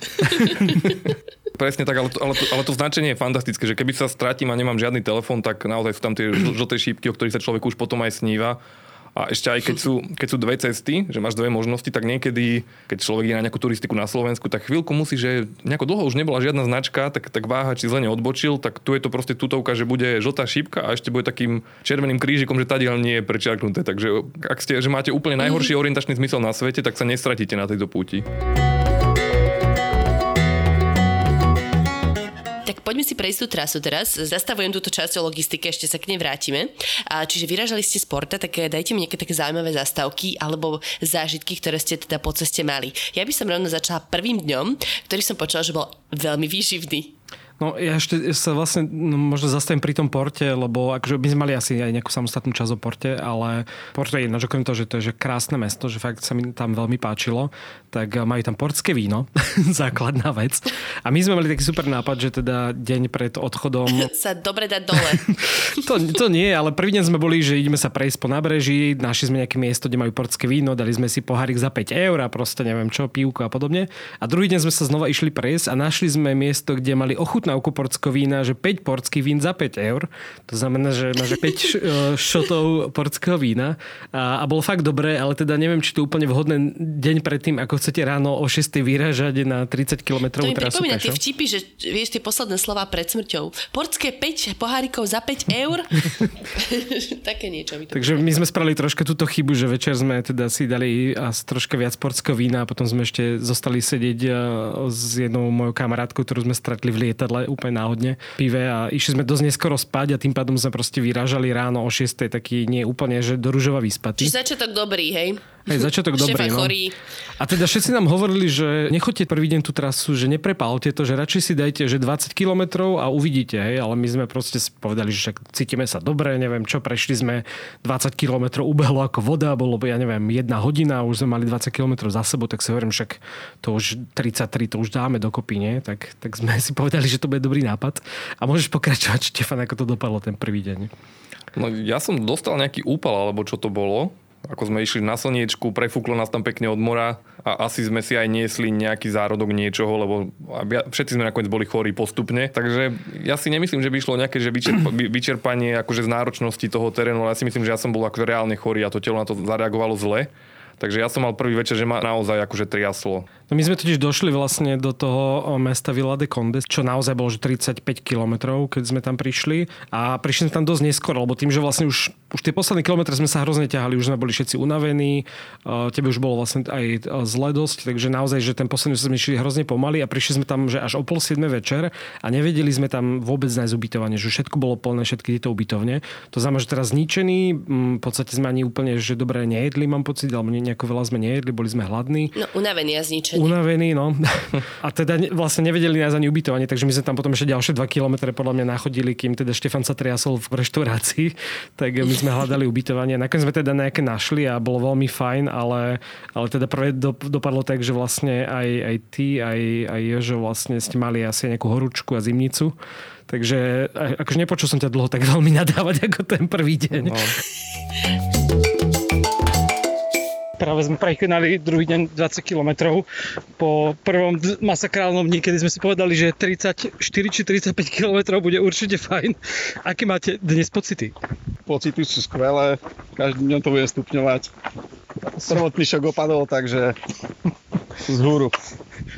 (laughs) Presne tak, ale to, ale, to, ale to značenie je fantastické, že keby sa stratím a nemám žiadny telefón, tak naozaj sú tam tie žlté šípky, o ktorých sa človek už potom aj sníva a ešte aj keď sú, keď sú dve cesty, že máš dve možnosti, tak niekedy, keď človek je na nejakú turistiku na Slovensku, tak chvíľku musí, že nejako dlho už nebola žiadna značka, tak, tak váha, či zle neodbočil, tak tu je to proste tutovka, že bude žltá šípka a ešte bude takým červeným krížikom, že tadiaľ nie je prečiarknuté. Takže ak ste, že máte úplne najhorší orientačný zmysel na svete, tak sa nestratíte na tejto púti. Poďme si prejsť tú trasu teraz. Zastavujem túto časť o logistike, ešte sa k nej vrátime. A, čiže vyražali ste z porta, tak eh, dajte mi nejaké také zaujímavé zastavky alebo zážitky, ktoré ste teda po ceste mali. Ja by som rovno začala prvým dňom, ktorý som počula, že bol veľmi výživný. No ja ešte sa vlastne no, možno zastavím pri tom porte, lebo akože my sme mali asi aj nejakú samostatnú časť o porte, ale Porto je ináč okrem toho, že to je že krásne mesto, že fakt sa mi tam veľmi páčilo, tak majú tam portské víno, (laughs) základná vec. A my sme mali taký super nápad, že teda deň pred odchodom... (laughs) sa dobre dať dole. (laughs) to, to nie, ale prvý deň sme boli, že ideme sa prejsť po nábreží, našli sme nejaké miesto, kde majú portské víno, dali sme si pohárik za 5 eur a proste neviem čo, pívko a podobne. A druhý deň sme sa znova išli prejsť a našli sme miesto, kde mali ochutnávku portského vína, že 5 portských vín za 5 eur. To znamená, že máš 5 e, šotov portského vína a, a bolo fakt dobré, ale teda neviem, či to úplne vhodné deň predtým, ako chcete ráno o 6 vyražať na 30 km To mi pripomína tie vtipy, že vieš tie posledné slova pred smrťou. Portské 5 pohárikov za 5 eur. (laughs) (laughs) Také niečo mi to Takže my sme spravili troška túto chybu, že večer sme teda si dali asi troška viac portského vína a potom sme ešte zostali sedieť e, s jednou mojou kamarátkou, ktorú sme stretli v lietadle úplne náhodne pive a išli sme dosť neskoro spať a tým pádom sme proste vyrážali ráno o 6. taký nie úplne, že do rúžova vyspatý. Čiže začiatok dobrý, hej? Aj začiatok dobrý, no. chorý. A teda všetci nám hovorili, že nechoďte prvý deň tú trasu, že neprepálte to, že radšej si dajte, že 20 kilometrov a uvidíte, hej, ale my sme proste si povedali, že však cítime sa dobre, neviem čo, prešli sme 20 kilometrov, ubehlo ako voda, bolo, ja neviem, jedna hodina, už sme mali 20 kilometrov za sebou, tak si hovorím, však to už 33, to už dáme dokopy, nie? Tak, tak sme si povedali, že to bude dobrý nápad. A môžeš pokračovať, Štefan, ako to dopadlo ten prvý deň. No ja som dostal nejaký úpal, alebo čo to bolo ako sme išli na slniečku, prefúklo nás tam pekne od mora a asi sme si aj niesli nejaký zárodok niečoho, lebo všetci sme nakoniec boli chorí postupne. Takže ja si nemyslím, že by išlo nejaké že (clears throat) vyčerpanie akože z náročnosti toho terénu, ale ja si myslím, že ja som bol ako reálne chorý a to telo na to zareagovalo zle. Takže ja som mal prvý večer, že ma naozaj akože triaslo. No my sme totiž došli vlastne do toho mesta Villa de Conde, čo naozaj bolo že 35 kilometrov, keď sme tam prišli. A prišli sme tam dosť neskoro, lebo tým, že vlastne už, už tie posledné kilometre sme sa hrozne ťahali, už sme boli všetci unavení, tebe už bolo vlastne aj zle dosť, takže naozaj, že ten posledný sme išli hrozne pomaly a prišli sme tam, že až o pol 7 večer a nevedeli sme tam vôbec nájsť ubytovanie, že všetko bolo plné, všetky tieto ubytovne. To znamená, že teraz zničený, v podstate sme ani úplne, že dobre nejedli, mám pocit, alebo nejako veľa sme nejedli, boli sme hladní. No unavení a zničení unavení, no. (laughs) A teda vlastne nevedeli nás ani ubytovanie, takže my sme tam potom ešte ďalšie 2 kilometre podľa mňa nachodili, kým teda Štefan sa triasol v reštaurácii, (laughs) tak my sme hľadali ubytovanie. Nakoniec sme teda nejaké našli a bolo veľmi fajn, ale, ale teda prvé do, dopadlo tak, že vlastne aj, aj ty, aj, aj Jožo vlastne ste mali asi nejakú horúčku a zimnicu. Takže akože nepočul som ťa dlho tak veľmi nadávať ako ten prvý deň. No. (laughs) Práve sme prekonali druhý deň 20 km po prvom masakrálnom dni, kedy sme si povedali, že 34 či 35 km bude určite fajn. Aké máte dnes pocity? Pocity sú skvelé, každý deň to bude stupňovať. Prvotný šok opadol, takže z húru.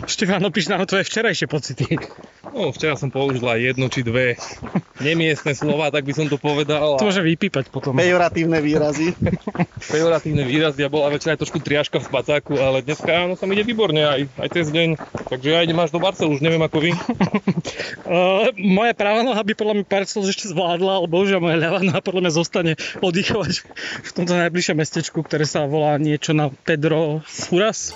Štefán, opíš nám tvoje včerajšie pocity. No, včera som použil aj jedno či dve nemiestne slova, tak by som to povedal. To môže vypípať potom. Pejoratívne výrazy. (laughs) Pejoratívne výrazy. Ja bola večera aj trošku triaška v spacáku, ale dneska áno, sa mi ide výborne aj, aj cez deň. Takže ja idem až do Barcel, už neviem ako vy. uh, (laughs) moja práva noha by podľa mňa Barcel ešte zvládla, ale bohužiaľ moja ľavá noha podľa mňa zostane oddychovať v tomto najbližšom mestečku, ktoré sa volá niečo na Pedro Furas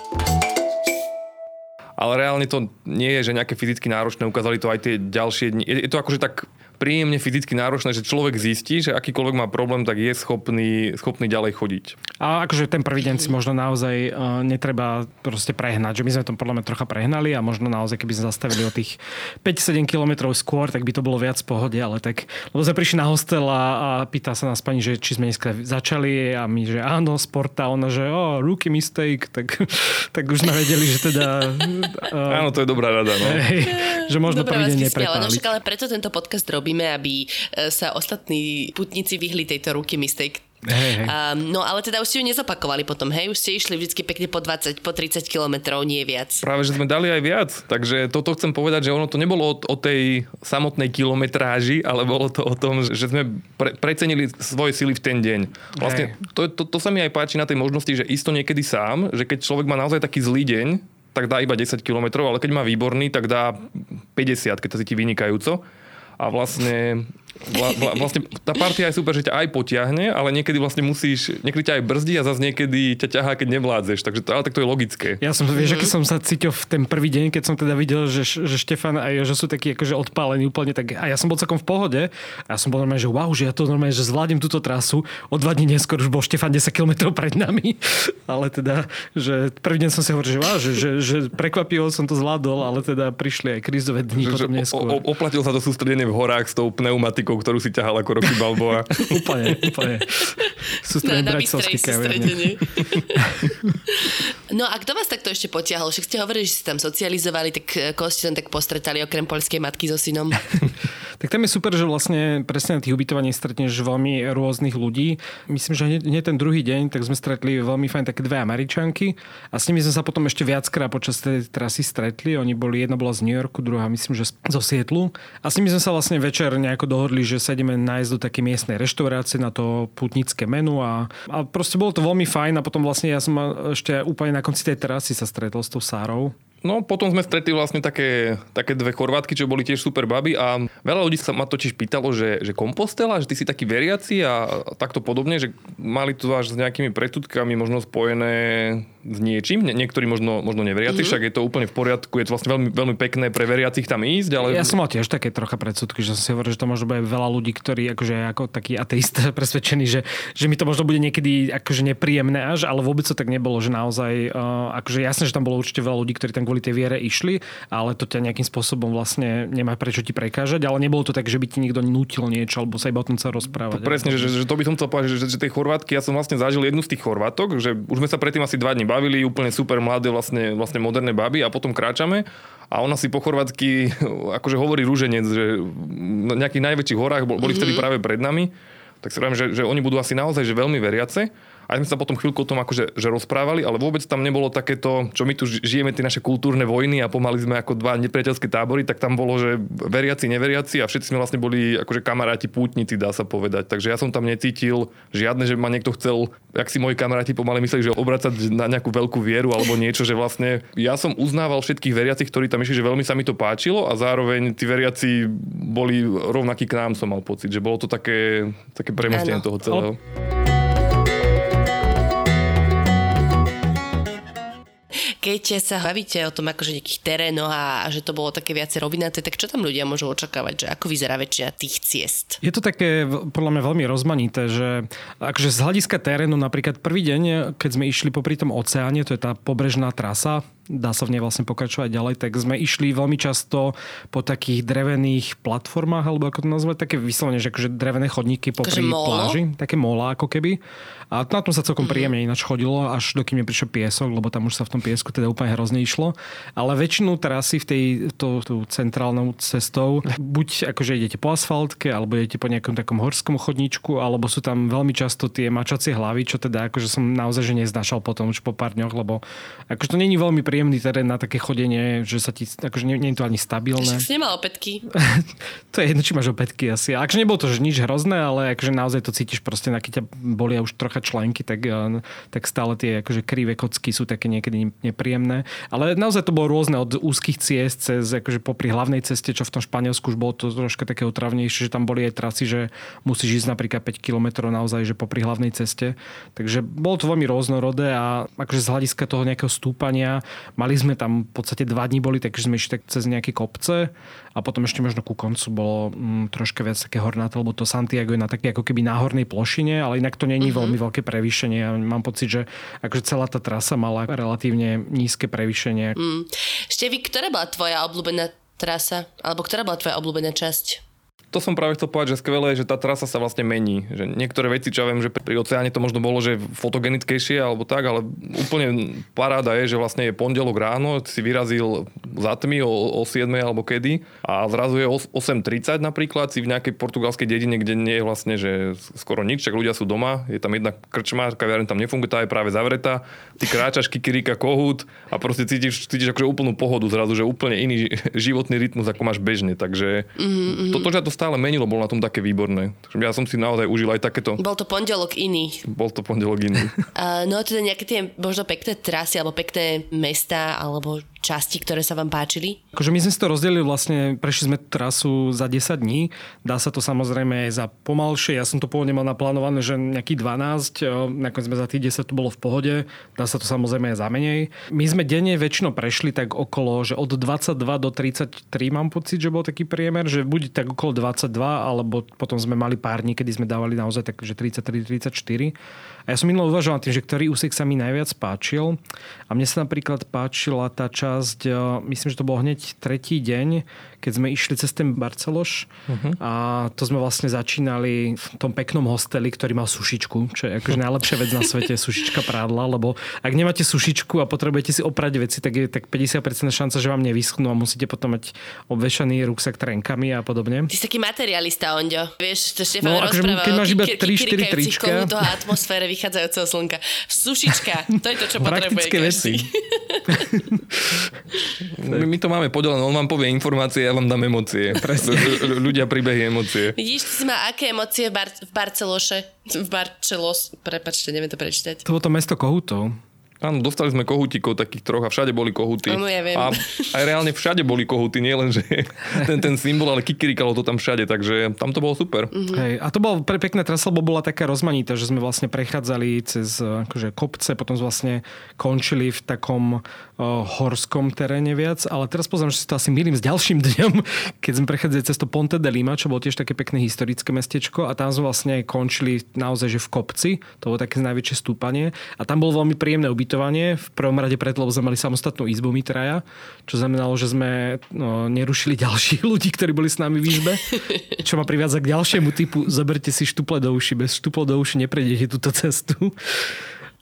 ale reálne to nie je, že nejaké fyzicky náročné, ukázali to aj tie ďalšie dni. Je, je to akože tak príjemne fyzicky náročné, že človek zistí, že akýkoľvek má problém, tak je schopný, schopný ďalej chodiť. A akože ten prvý deň si možno naozaj uh, netreba proste prehnať, že my sme to podľa mňa trocha prehnali a možno naozaj, keby sme zastavili o tých 5-7 kilometrov skôr, tak by to bolo viac v pohode, ale tak, lebo sme prišli na hostel a, a pýta sa nás pani, že či sme dneska začali a my, že áno, sporta, ona, že oh, rookie mistake, tak, (laughs) tak už sme vedeli, že teda... Uh, áno, to je dobrá rada, no. Hej, že možno Dobrá prvý deň No však ale preto tento podcast robíme, aby e, sa ostatní putníci vyhli tejto ruky mistake. Hey, hey. Um, no ale teda už ste ju nezopakovali potom, hej? Už ste išli vždy pekne po 20, po 30 kilometrov, nie viac. Práve, že sme dali aj viac. Takže toto chcem povedať, že ono to nebolo o, o tej samotnej kilometráži, ale bolo to o tom, že sme pre, precenili svoje sily v ten deň. Vlastne to, to, to sa mi aj páči na tej možnosti, že isto niekedy sám, že keď človek má naozaj taký zlý deň, tak dá iba 10 km, ale keď má výborný, tak dá 50, keď to cíti vynikajúco. A vlastne Vla, vla, vlastne tá partia je super, že ťa aj potiahne, ale niekedy vlastne musíš, niekedy ťa aj brzdí a zase niekedy ťa ťahá, keď nevládzeš. Takže to, ale tak to je logické. Ja som, vieš, aký som sa cítil v ten prvý deň, keď som teda videl, že, že Štefan a že sú takí akože odpálení úplne tak. A ja som bol celkom v pohode. A ja som bol normálne, že wow, že ja to normálne, že zvládnem túto trasu. O dva dní neskôr už bol Štefan 10 km pred nami. (laughs) Ale teda, že prvý deň som si hovoril, že wow, že, že, že prekvapivo som to zvládol, ale teda prišli aj krízové dni že, potom neskôr. O, o, oplatil sa to sústredenie v horách s tou pneumatikou taktikou, ktorú si ťahal ako Rocky Balboa. (laughs) úplne, úplne. Sústredenie no, sústredenie. no a kto vás takto ešte potiahol? Však ste hovorili, že ste tam socializovali, tak eh, koho ste tam tak postretali okrem polskej matky so synom? (laughs) tak tam je super, že vlastne presne na tých ubytovaní stretneš veľmi rôznych ľudí. Myslím, že hneď ten druhý deň, tak sme stretli veľmi fajn také dve Američanky a s nimi sme sa potom ešte viackrát počas tej trasy stretli. Oni boli, jedna bola z New Yorku, druhá myslím, že zo Sietlu. A s nimi sme sa vlastne večer nejako dohodli dohodli, že sa ideme nájsť do také miestnej reštaurácie na to putnické menu a, a proste bolo to veľmi fajn a potom vlastne ja som ešte úplne na konci tej terasy sa stretol s tou Sárou No potom sme stretli vlastne také, také dve chorvátky, čo boli tiež super baby a veľa ľudí sa ma totiž pýtalo, že, že kompostela, že ty si taký veriaci a takto podobne, že mali to až s nejakými predsudkami možno spojené s niečím. Nie, niektorí možno, možno neveriaci, mm-hmm. však je to úplne v poriadku, je to vlastne veľmi, veľmi pekné pre veriacich tam ísť. Ale... Ja som mal tiež také trocha predsudky, že som si hovoril, že to možno bude veľa ľudí, ktorí akože ako taký ateist (laughs) presvedčení, že, že mi to možno bude niekedy akože nepríjemné až, ale vôbec to tak nebolo, že naozaj, uh, akože jasné, že tam bolo určite veľa ľudí, ktorí tam kvôli tej viere išli, ale to ťa nejakým spôsobom vlastne nemá prečo ti prekážať, ale nebolo to tak, že by ti niekto nutil niečo, alebo sa iba o tom chcel rozprávať. To presne, že, že, to by som chcel povedať, že, že, že tej Chorvátky, ja som vlastne zažil jednu z tých Chorvátok, že už sme sa predtým asi dva dní bavili, úplne super mladé, vlastne, vlastne moderné baby a potom kráčame a ona si po chorvátsky (laughs) akože hovorí rúženec, že na nejakých najväčších horách boli mm-hmm. vtedy práve pred nami, tak si že, že oni budú asi naozaj že veľmi veriace aj sme sa potom chvíľku o tom akože že rozprávali, ale vôbec tam nebolo takéto, čo my tu žijeme, tie naše kultúrne vojny a pomaly sme ako dva nepriateľské tábory, tak tam bolo, že veriaci, neveriaci a všetci sme vlastne boli akože kamaráti, pútnici, dá sa povedať. Takže ja som tam necítil žiadne, že ma niekto chcel, ak si moji kamaráti pomaly mysleli, že obracať na nejakú veľkú vieru alebo niečo, že vlastne ja som uznával všetkých veriacich, ktorí tam išli, že veľmi sa mi to páčilo a zároveň tí veriaci boli rovnakí k nám, som mal pocit, že bolo to také, také premostenie toho celého. Keď sa bavíte o tom akože nejakých terénoch a, a že to bolo také viacej rovinaté, tak čo tam ľudia môžu očakávať, že ako vyzerá väčšina tých ciest? Je to také podľa mňa veľmi rozmanité, že akože z hľadiska terénu napríklad prvý deň, keď sme išli popri tom oceáne, to je tá pobrežná trasa, dá sa v nej vlastne pokračovať ďalej, tak sme išli veľmi často po takých drevených platformách, alebo ako to nazvať, také vyslovene, že akože drevené chodníky popri pláži, také mola ako keby. A na tom sa celkom mhm. príjemne ináč chodilo, až dokým neprišiel piesok, lebo tam už sa v tom piesku teda úplne hrozne išlo. Ale väčšinu trasy v tej to, tú centrálnou cestou, buď akože idete po asfaltke, alebo idete po nejakom takom horskom chodníčku, alebo sú tam veľmi často tie mačacie hlavy, čo teda akože som naozaj že neznášal potom už po pár dňoch, lebo akože to není veľmi príjemný terén na také chodenie, že sa ti, akože nie, nie je to ani stabilné. Ešte si nemal opätky. (laughs) to je jedno, či máš opätky asi. Akože nebolo to že nič hrozné, ale akože naozaj to cítiš proste, keď ťa bolia už trocha členky, tak, eh, tak stále tie akože krivé kocky sú také niekedy nepríjemné. Ale naozaj to bolo rôzne od úzkých ciest cez akože popri hlavnej ceste, čo v tom Španielsku už bolo to troška také otravnejšie, že tam boli aj trasy, že musíš ísť napríklad 5 km naozaj, že popri hlavnej ceste. Takže bolo to veľmi rôznorodé a akože z hľadiska toho nejakého stúpania mali sme tam v podstate dva dní boli, takže sme išli tak cez nejaké kopce a potom ešte možno ku koncu bolo mm, troška viac také hornaté, lebo to Santiago je na také ako keby náhornej plošine, ale inak to není uh-huh. veľmi veľké prevýšenie. Ja mám pocit, že akože celá tá trasa mala relatívne nízke prevýšenie. Mm. Števi, ktorá bola tvoja obľúbená trasa? Alebo ktorá bola tvoja obľúbená časť? To som práve chcel povedať, že skvelé je, že tá trasa sa vlastne mení. Že niektoré veci, čo ja viem, že pri oceáne to možno bolo, že fotogenickejšie alebo tak, ale úplne paráda je, že vlastne je pondelok ráno, si vyrazil za tmy o, o 7 alebo kedy a zrazu je 8.30 napríklad, si v nejakej portugalskej dedine, kde nie je vlastne, že skoro nič, čak ľudia sú doma, je tam jedna krčma, kaviareň tam nefunguje, tá je práve zavretá, ty kráčaš kikirika kohút a proste cítiš, cítiš akože úplnú pohodu zrazu, že úplne iný životný rytmus, ako máš bežne. Takže mm-hmm. toto, že to stále menilo, bolo na tom také výborné. Takže ja som si naozaj užil aj takéto. Bol to pondelok iný. Bol to pondelok iný. (laughs) uh, no a teda nejaké tie možno pekné trasy alebo pekné mesta alebo časti, ktoré sa vám páčili? Akože my sme si to rozdelili vlastne, prešli sme trasu za 10 dní. Dá sa to samozrejme aj za pomalšie. Ja som to pôvodne mal naplánované, že nejaký 12, nakoniec sme za tých 10 to bolo v pohode. Dá sa to samozrejme aj za menej. My sme denne väčšinou prešli tak okolo, že od 22 do 33 mám pocit, že bol taký priemer, že buď tak okolo 22, alebo potom sme mali pár dní, kedy sme dávali naozaj tak, že 33-34. A ja som minulo uvažoval tým, že ktorý úsek sa mi najviac páčil. A mne sa napríklad páčila tá časť, myslím, že to bol hneď tretí deň, keď sme išli cez ten Barceloš uh-huh. a to sme vlastne začínali v tom peknom hosteli, ktorý mal sušičku, čo je akože najlepšia vec na svete, sušička prádla, lebo ak nemáte sušičku a potrebujete si oprať veci, tak je tak 50% šanca, že vám nevyschnú a musíte potom mať obvešaný ruksak trenkami a podobne. Ty si taký materialista, Ondio. Vieš, to Štefan no, akože, keď máš iba 3-4 trička. do atmosfére vychádzajúceho slnka. Sušička, to je to, čo (laughs) potrebuje veci. (laughs) (laughs) my, my to máme podelené, on vám povie informácie, vám dám emócie. Ľudia príbehy emócie. Vidíš, si má aké emócie v, Bar- v Barceloše? V Barcelos, prepačte, neviem to prečítať. To bolo to mesto kohutov. Áno, dostali sme kohútikov takých troch a všade boli kohuty. Áno, ja viem. A aj reálne všade boli kohuty, nie len, že (laughs) ten, ten symbol, ale kikirikalo to tam všade, takže tam to bolo super. Mhm. Hej, a to bolo pre pekné trasa, lebo bola taká rozmanitá, že sme vlastne prechádzali cez akože, kopce, potom sme vlastne končili v takom uh, horskom teréne viac, ale teraz poznám, že si to asi milím s ďalším dňom, (laughs) keď sme prechádzali cez to Ponte de Lima, čo bolo tiež také pekné historické mestečko a tam sme vlastne končili naozaj, že v kopci, to bolo také najväčšie stúpanie a tam bolo veľmi príjemné ubytovanie, v prvom rade preto, lebo sme mali samostatnú izbu my traja, čo znamenalo, že sme no, nerušili (laughs) ďalších ľudí, ktorí boli s nami v izbe, (laughs) čo ma privádza k ďalšiemu typu, zoberte si štuple do uši, bez štuple do uši neprejdete túto cestu.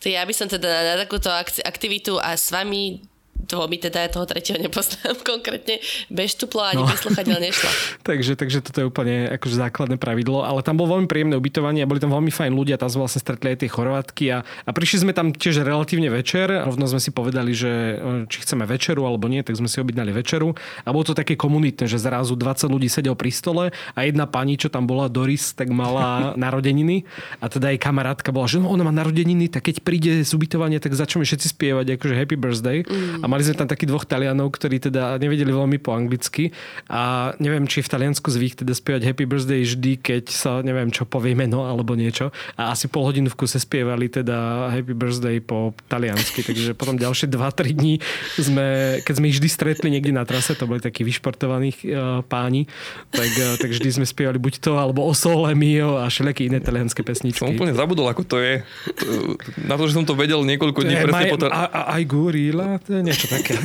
Ja by som teda na, takúto aktivitu a s vami dvomi, teda ja toho tretieho nepoznám (laughs) konkrétne, bez štupla ani No. bez sluchadiel nešla. (laughs) takže, takže toto je úplne akože základné pravidlo, ale tam bolo veľmi príjemné ubytovanie a boli tam veľmi fajn ľudia, tam sme vlastne stretli aj tie Chorvátky a, a prišli sme tam tiež relatívne večer, rovno sme si povedali, že e, či chceme večeru alebo nie, tak sme si objednali večeru. A bolo to také komunitné, že zrazu 20 ľudí sedel pri stole a jedna pani, čo tam bola, Doris, tak mala (laughs) narodeniny. A teda jej kamarátka bola, že no, ona má narodeniny, tak keď príde z ubytovania, tak začneme všetci spievať akože happy birthday a mali sme tam takých dvoch Talianov, ktorí teda nevedeli veľmi po anglicky a neviem, či je v Taliansku zvyk teda spievať Happy Birthday vždy, keď sa neviem čo povie meno alebo niečo a asi pol hodinu v kuse spievali teda Happy Birthday po taliansky, (laughs) takže potom ďalšie 2-3 dní sme, keď sme ich vždy stretli niekde na trase, to boli takí vyšportovaní uh, páni, tak, uh, tak vždy sme spievali buď to, alebo O Sole Mio a všelijaké iné talianské pesničky. Som úplne zabudol, ako to je. Na to, že som to vedel niekoľko dní Eh, presne potom. aj gorila, to je niečo také.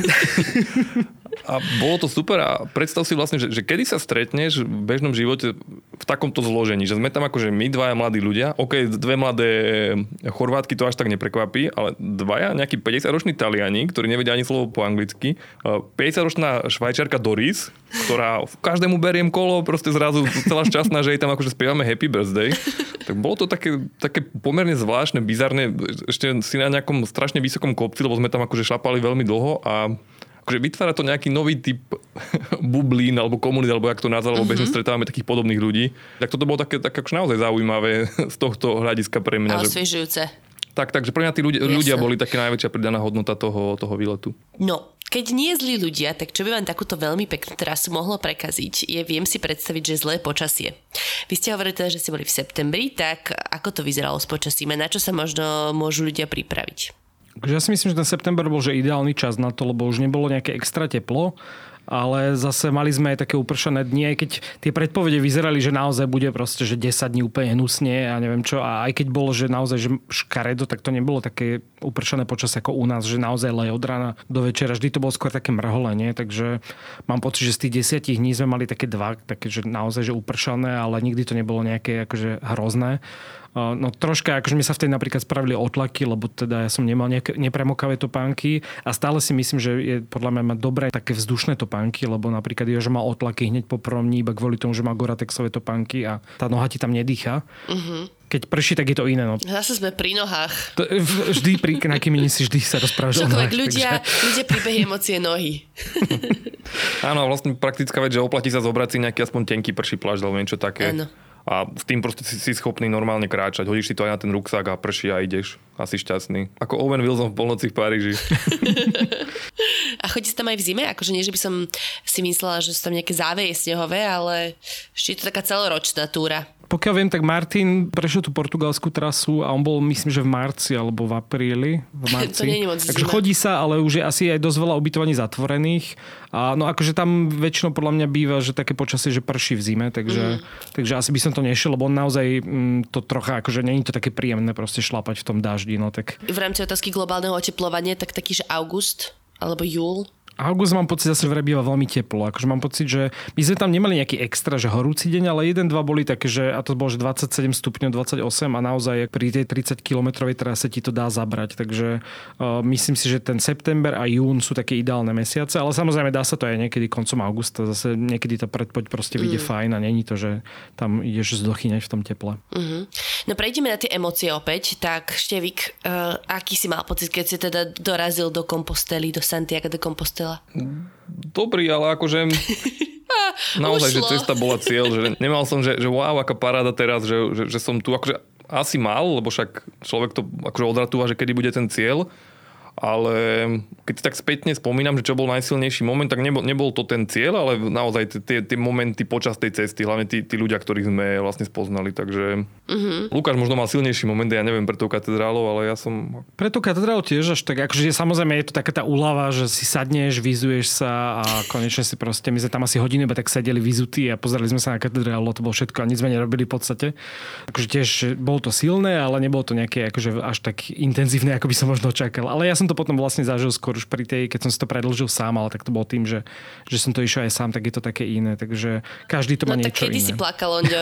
A bolo to super a predstav si vlastne, že, že kedy sa stretneš v bežnom živote v takomto zložení, že sme tam akože my dvaja mladí ľudia, ok, dve mladé Chorvátky to až tak neprekvapí, ale dvaja nejakí 50-roční Taliani, ktorí nevedia ani slovo po anglicky, 50-ročná švajčiarka Doris, ktorá v každému beriem kolo, proste zrazu celá šťastná, že jej tam akože spievame Happy Birthday. Tak bolo to také, také pomerne zvláštne, bizarné, ešte si na nejakom strašne vysokom kopci, lebo sme tam akože šlapali veľmi dlho a akože vytvára to nejaký nový typ (laughs) bublín alebo komunít, alebo jak to nazval, lebo bežne stretávame takých podobných ľudí. Tak toto bolo také, také akože naozaj zaujímavé (laughs) z tohto hľadiska pre mňa. A Že, osviežujúce. tak, takže pre mňa tí ľudia, ľudia boli také najväčšia pridaná hodnota toho, toho výletu. No, keď nie zlí ľudia, tak čo by vám takúto veľmi peknú trasu mohlo prekaziť, je viem si predstaviť, že zlé počasie. Vy ste hovorili teda, že ste boli v septembri, tak ako to vyzeralo s počasím a na čo sa možno môžu ľudia pripraviť? Takže ja si myslím, že ten september bol že ideálny čas na to, lebo už nebolo nejaké extra teplo, ale zase mali sme aj také upršané dni, aj keď tie predpovede vyzerali, že naozaj bude proste, že 10 dní úplne hnusne a neviem čo. A aj keď bolo, že naozaj že škaredo, tak to nebolo také upršané počas ako u nás, že naozaj leje od rána do večera. Vždy to bolo skôr také mrholenie, takže mám pocit, že z tých desiatich dní sme mali také dva, také, že naozaj že upršané, ale nikdy to nebolo nejaké akože hrozné. No troška, akože mi sa vtedy napríklad spravili otlaky, lebo teda ja som nemal nejaké nepremokavé topánky a stále si myslím, že je podľa mňa mať dobré také vzdušné topánky, lebo napríklad Jožo mal otlaky hneď po prvom dní, iba kvôli tomu, že má Goratexové topánky a tá noha ti tam nedýcha. Keď prší, tak je to iné. No. Zase sme pri nohách. To, vždy pri Nakimini si vždy sa rozprávaš o nohách, ľudia, takže- ľudia príbehy emócie nohy. (laughs) Áno, vlastne praktická vec, že oplatí sa zobrať si nejaký aspoň tenký prší plášť alebo niečo také. Áno. A s tým proste si, si schopný normálne kráčať. Hodíš si to aj na ten ruksak a prší a ideš. Asi šťastný. Ako Owen Wilson v polnoci v Paríži. (laughs) A chodí sa tam aj v zime? Akože nie, že by som si myslela, že sú tam nejaké záveje snehové, ale ešte je to taká celoročná túra. Pokiaľ viem, tak Martin prešiel tú portugalskú trasu a on bol, myslím, že v marci alebo v apríli. V (laughs) marci. To nie je moc Takže zima. chodí sa, ale už je asi aj dosť veľa ubytovaní zatvorených. A no akože tam väčšinou podľa mňa býva, že také počasie, že prší v zime, takže, Mhm. takže asi by som to nešiel, lebo on naozaj mm, to trocha, akože není to také príjemné proste šlapať v tom daždi, no tak V rámci otázky globálneho oteplovania, tak taký, že august alebo júl. August mám pocit zase vraj býva veľmi teplo. Akože mám pocit, že my sme tam nemali nejaký extra, že horúci deň, ale jeden, dva boli také, že a to bolo, že 27 stupňov, 28 a naozaj pri tej 30 kilometrovej trase ti to dá zabrať. Takže uh, myslím si, že ten september a jún sú také ideálne mesiace, ale samozrejme dá sa to aj niekedy koncom augusta. Zase niekedy tá predpoď proste vyjde fajn a není to, že tam ideš zdochyňať v tom teple. Uh-huh. No prejdeme na tie emócie opäť. Tak Števik, uh, aký si mal pocit, keď si teda dorazil do Kompostely, do Santiago de Compostela? Dobrý, ale akože... (laughs) Naozaj, že ušlo. cesta bola cieľ, že nemal som, že, že wow, aká paráda teraz, že, že, že som tu, akože asi mal, lebo však človek to akože odratúva, že kedy bude ten cieľ, ale keď si tak spätne spomínam, že čo bol najsilnejší moment, tak nebol, nebol to ten cieľ, ale naozaj tie, tie momenty počas tej cesty, hlavne tí, tí ľudia, ktorých sme vlastne spoznali. Takže uh-huh. Lukáš možno mal silnejší moment, ja neviem, pre tou katedrálou, ale ja som... Pre tú katedrálu tiež až tak, akože samozrejme je to taká tá úlava, že si sadneš, vyzuješ sa a konečne si proste, my sme tam asi hodinu iba tak sedeli vyzutí a pozerali sme sa na katedrálu, to bolo všetko a nič sme nerobili v podstate. Akože tiež bolo to silné, ale nebolo to nejaké akože až tak intenzívne, ako by som možno čakal. Ale ja som to potom vlastne zažil skôr už pri tej, keď som si to predlžil sám, ale tak to bolo tým, že, že som to išiel aj sám, tak je to také iné. Takže každý to má no, niečo tak kedy iné. si plakal, Onďo?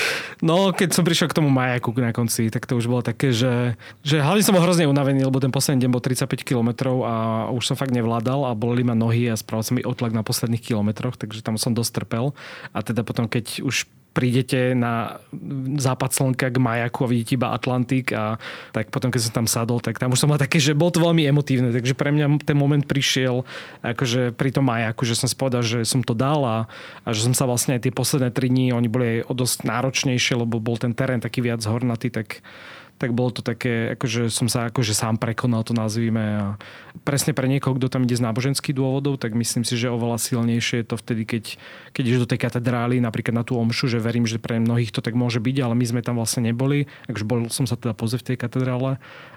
(laughs) no, keď som prišiel k tomu majaku na konci, tak to už bolo také, že, že hlavne som bol hrozne unavený, lebo ten posledný deň bol 35 km a už som fakt nevládal a boli ma nohy a spravil som mi otlak na posledných kilometroch, takže tam som dosť trpel. A teda potom, keď už prídete na západ slnka k majaku a vidíte iba Atlantik a tak potom, keď som tam sadol, tak tam už som mal také, že bolo to veľmi emotívne, takže pre mňa ten moment prišiel akože pri tom majaku, že som povedal, že som to dal a, a že som sa vlastne aj tie posledné tri dní, oni boli aj dosť náročnejšie, lebo bol ten terén taký viac hornatý, tak tak bolo to také, akože som sa akože sám prekonal, to nazvime. A presne pre niekoho, kto tam ide z náboženských dôvodov, tak myslím si, že oveľa silnejšie je to vtedy, keď, keď ideš do tej katedrály, napríklad na tú omšu, že verím, že pre mnohých to tak môže byť, ale my sme tam vlastne neboli. Takže bol som sa teda pozrieť v tej katedrále,